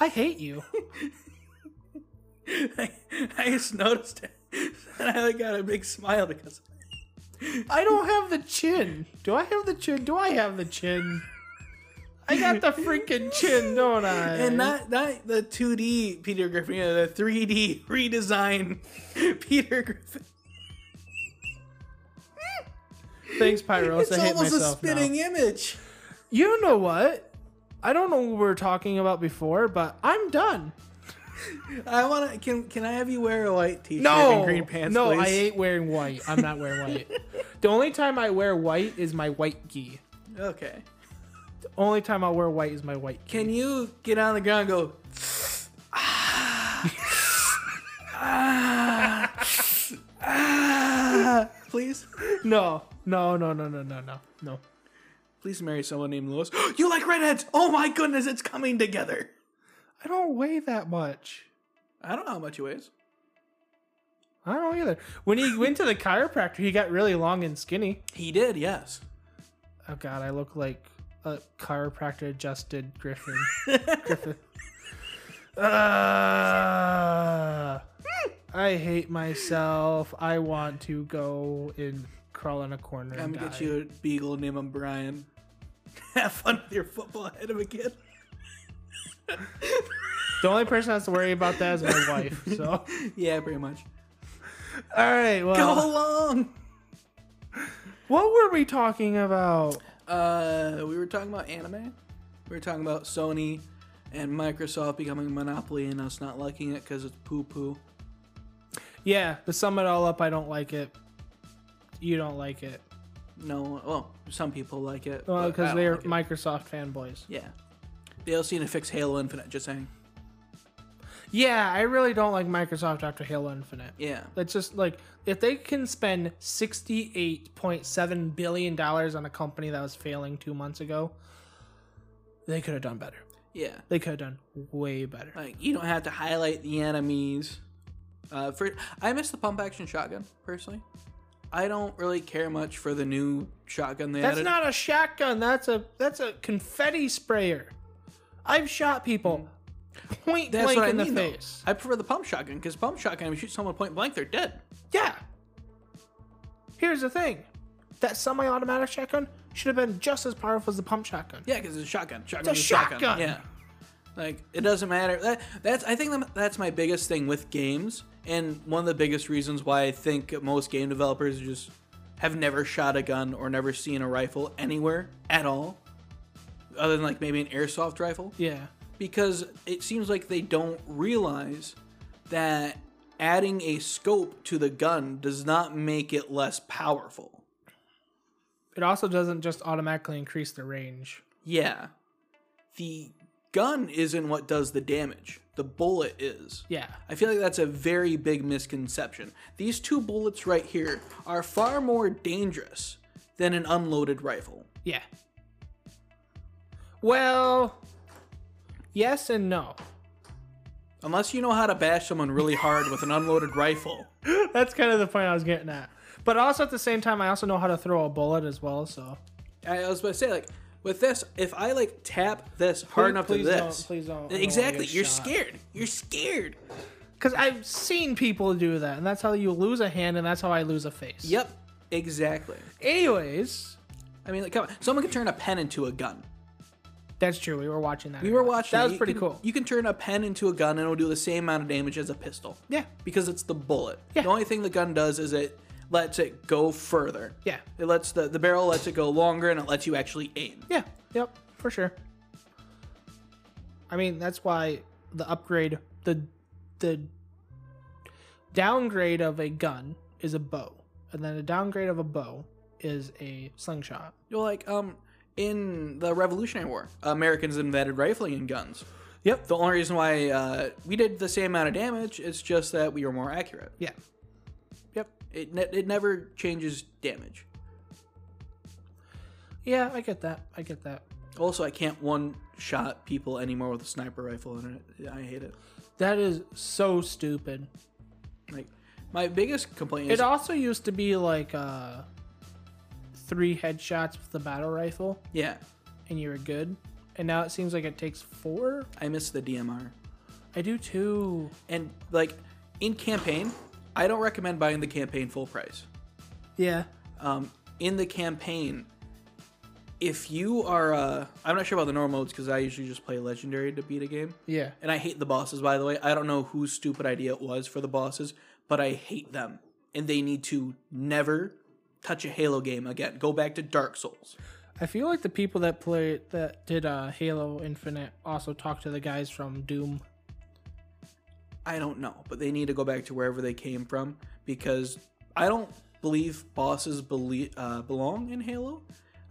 I hate you. I, I just noticed it, and I like got a big smile because I don't have the chin. Do I have the chin? Do I have the chin? I got the freaking chin, don't I? and not not the 2D Peter Griffin, you know, the 3D redesign Peter Griffin. Thanks, Pyros. It's I hate almost a myself now. image. You know what? I don't know what we were talking about before, but I'm done. I want to. Can Can I have you wear a white T-shirt and green pants? no, please? I ain't wearing white. I'm not wearing white. the only time I wear white is my white gi. Okay. The only time I'll wear white is my white. Can you get on the ground and go? ah, ah, please, No, no, no, no, no, no, no, no. please marry someone named Lewis. you like redheads? Oh my goodness, it's coming together. I don't weigh that much. I don't know how much he weighs. I don't know either. When he went to the chiropractor, he got really long and skinny. He did, yes. Oh god, I look like a chiropractor adjusted Griffin. Griffin. Uh, I hate myself. I want to go and crawl in a corner. I'm and gonna get you a beagle named him Brian. Have fun with your football head of a kid. The only person that has to worry about that is my wife. So, Yeah, pretty much. all right. Well, Go along. what were we talking about? Uh, we were talking about anime. We were talking about Sony and Microsoft becoming a monopoly and us not liking it because it's poo poo. Yeah, to sum it all up, I don't like it. You don't like it. No, well, some people like it. Well, because they're like. Microsoft fanboys. yeah. They also need to fix Halo Infinite. Just saying. Yeah, I really don't like Microsoft after Halo Infinite. Yeah. That's just like if they can spend sixty-eight point seven billion dollars on a company that was failing two months ago, they could have done better. Yeah. They could have done way better. Like you don't have to highlight the enemies. Uh, for I miss the pump action shotgun personally. I don't really care much for the new shotgun they That's added. not a shotgun. That's a that's a confetti sprayer. I've shot people point That's blank what I in the mean, though. face. I prefer the pump shotgun because pump shotgun, if you shoot someone point blank, they're dead. Yeah. Here's the thing. That semi-automatic shotgun should have been just as powerful as the pump shotgun. Yeah, because it's a shotgun. Shotgun It's a shotgun. shotgun. Yeah. Like it doesn't matter. That that's I think that's my biggest thing with games, and one of the biggest reasons why I think most game developers just have never shot a gun or never seen a rifle anywhere at all, other than like maybe an airsoft rifle, Yeah. Because it seems like they don't realize that adding a scope to the gun does not make it less powerful. It also doesn't just automatically increase the range. Yeah. The gun isn't what does the damage. The bullet is. Yeah. I feel like that's a very big misconception. These two bullets right here are far more dangerous than an unloaded rifle. Yeah. Well, yes and no. Unless you know how to bash someone really hard with an unloaded rifle. That's kind of the point I was getting at. But also at the same time, I also know how to throw a bullet as well. So I was about to say, like, with this, if I like tap this hard Please- enough please to don't- this, please don't. I don't exactly, you're shot. scared. You're scared. because I've seen people do that, and that's how you lose a hand, and that's how I lose a face. Yep, exactly. Anyways, I mean, like, come on, someone can turn a pen into a gun. That's true. We were watching that. We were watching. That was You pretty can- cool. You can turn a pen into a gun, and it'll do the same amount of damage as a pistol. Yeah. because it's the bullet. Yeah. The only thing the gun does is it lets it go further. Yeah. It lets the the barrel lets it go longer, and it lets you actually aim. Yeah. Yep. For sure. I mean, that's why the upgrade, the the downgrade of a gun is a bow, and then a downgrade of a bow is a slingshot. You're like, um, in the Revolutionary War, Americans invented rifling and guns. Yep. The only reason why uh, we did the same amount of damage is just that we were more accurate. Yeah. Yep. It ne- it never changes damage. Yeah, I get that. I get that. Also, I can't one shot people anymore with a sniper rifle in it. I hate it. That is so stupid. Like my biggest complaint is It also used to be like uh three headshots with the battle rifle yeah, and you were good. And now it seems like it takes four. I miss the DMR. I do too. And like in campaign, I don't recommend buying the campaign full price. Yeah. Um, in the campaign, if you are, uh, I'm not sure about the normal modes because I usually just play legendary to beat a game, Yeah. and I hate the bosses. By the way, I don't know whose stupid idea it was for the bosses, but I hate them, and they need to never touch a Halo game again. Go back to Dark Souls. I feel like the people that play that did uh, Halo Infinite also talked to the guys from Doom. I don't know, but they need to go back to wherever they came from because I don't believe bosses belie- uh, belong in Halo.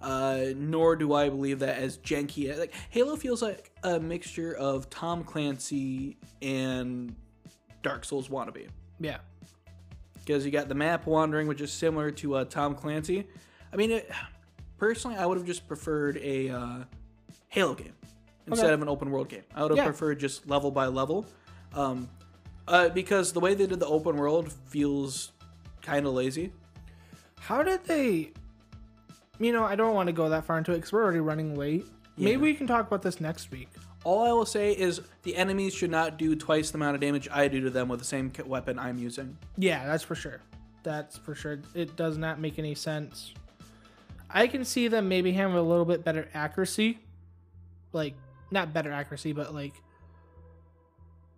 Uh, nor do I believe that as janky. Like Halo feels like a mixture of Tom Clancy and Dark Souls wannabe Yeah. Because you got the map wandering, which is similar to uh, Tom Clancy. I mean, it, personally, I would have just preferred a uh, Halo game instead Okay. of an open world game. I would have Yeah. preferred just level by level, um, uh, because the way they did the open world feels kind of lazy. How did they? You know, I don't want to go that far into it because we're already running late. Maybe we can talk about this next week. All I will say is the enemies should not do twice the amount of damage I do to them with the same weapon I'm using. Yeah, that's for sure. That's for sure. It does not make any sense. I can see them maybe having a little bit better accuracy. Like, not better accuracy, but like.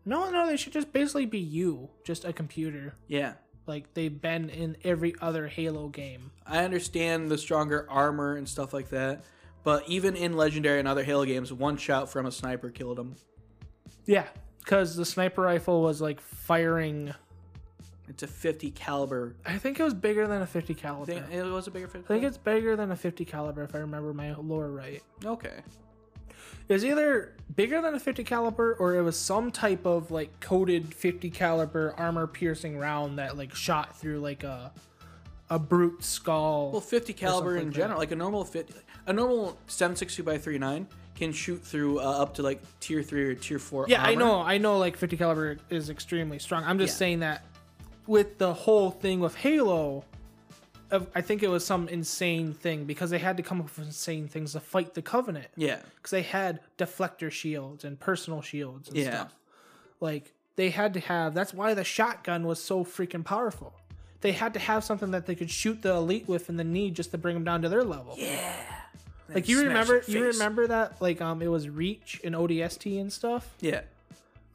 No, no, they should just basically be you, just a computer. Yeah. Like they've been in every other Halo game. I understand the stronger armor and stuff like that, but even in Legendary and other Halo games, one shot from a sniper killed him. Yeah, because the sniper rifle was like firing. It's a 50 caliber. I think it was bigger than a 50 caliber. think it was a bigger 50. I think it's bigger than a 50 caliber if I remember my lore right. okay. It was either bigger than a 50 caliber or it was some type of like coated 50 caliber armor piercing round that like shot through like a a brute skull. Well, 50 caliber in like general, like a normal 50, a normal 762 by 39 can shoot through uh, up to like tier three or tier four. yeah, I know, I know like 50 caliber is extremely strong. I'm just Yeah. saying that with the whole thing with Halo I think it was some insane thing because they had to come up with insane things to fight the Covenant. Yeah, because they had deflector shields and personal shields and Yeah. stuff. Like they had to have. That's why the shotgun was so freaking powerful. They had to have something that they could shoot the elite with in the knee just to bring them down to their level. yeah. Like you remember, you remember that like um it was Reach and ODST and stuff. Yeah,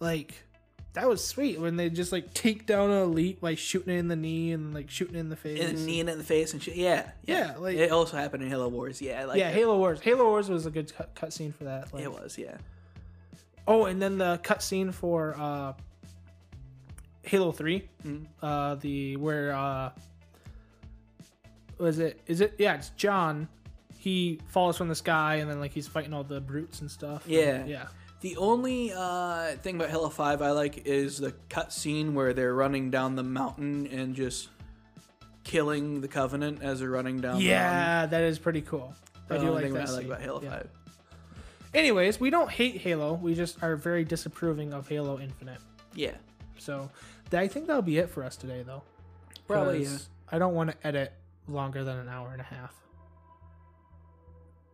Like that was sweet when they just like take down an elite by shooting it in the knee and like shooting it in the face. and knee in the face and shit. Yeah, Yeah, like- it also happened in Halo Wars. Yeah, like yeah, Halo Wars. Halo Wars was a good cut, cut scene for that. Like, It was. Yeah, Oh, and then the cutscene for uh, Halo 3 Mm-hmm. uh, the where uh, was it? Is it? Yeah, it's John. He falls from the sky, and then like he's fighting all the brutes and stuff. Yeah. yeah, The only uh, thing about Halo 5 I like is the cutscene where they're running down the mountain and just killing the Covenant as they're running down the mountain. yeah. That is pretty cool. I do the like only that. thing I like about Halo Yeah. 5. Anyways, we don't hate Halo. We just are very disapproving of Halo Infinite. Yeah. So I think that'll be it for us today, though. Probably, 'Cause I don't want to edit longer than an hour and a half.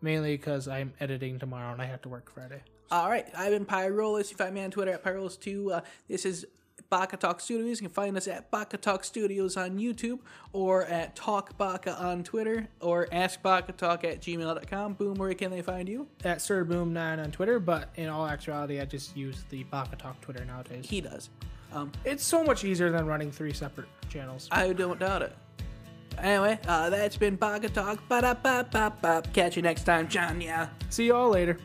Mainly because I'm editing tomorrow and I have to work Friday. All right. I've been Pyrolis. You find me on Twitter at Pyrolis2. Uh, this is Baka Talk Studios. You can find us at Baka Talk Studios on YouTube or at Talk Baka on Twitter or AskBakaTalk at gmail.com. Boom, where can they find you? At SirBoom9 on Twitter, but in all actuality, I just use the Baka Talk Twitter nowadays. He does. Um, It's so much easier than running three separate channels. I don't doubt it. Anyway, uh, that's been Baka Talk. Ba-da-ba-ba-ba. Catch you next time, John. Yeah. See y'all later.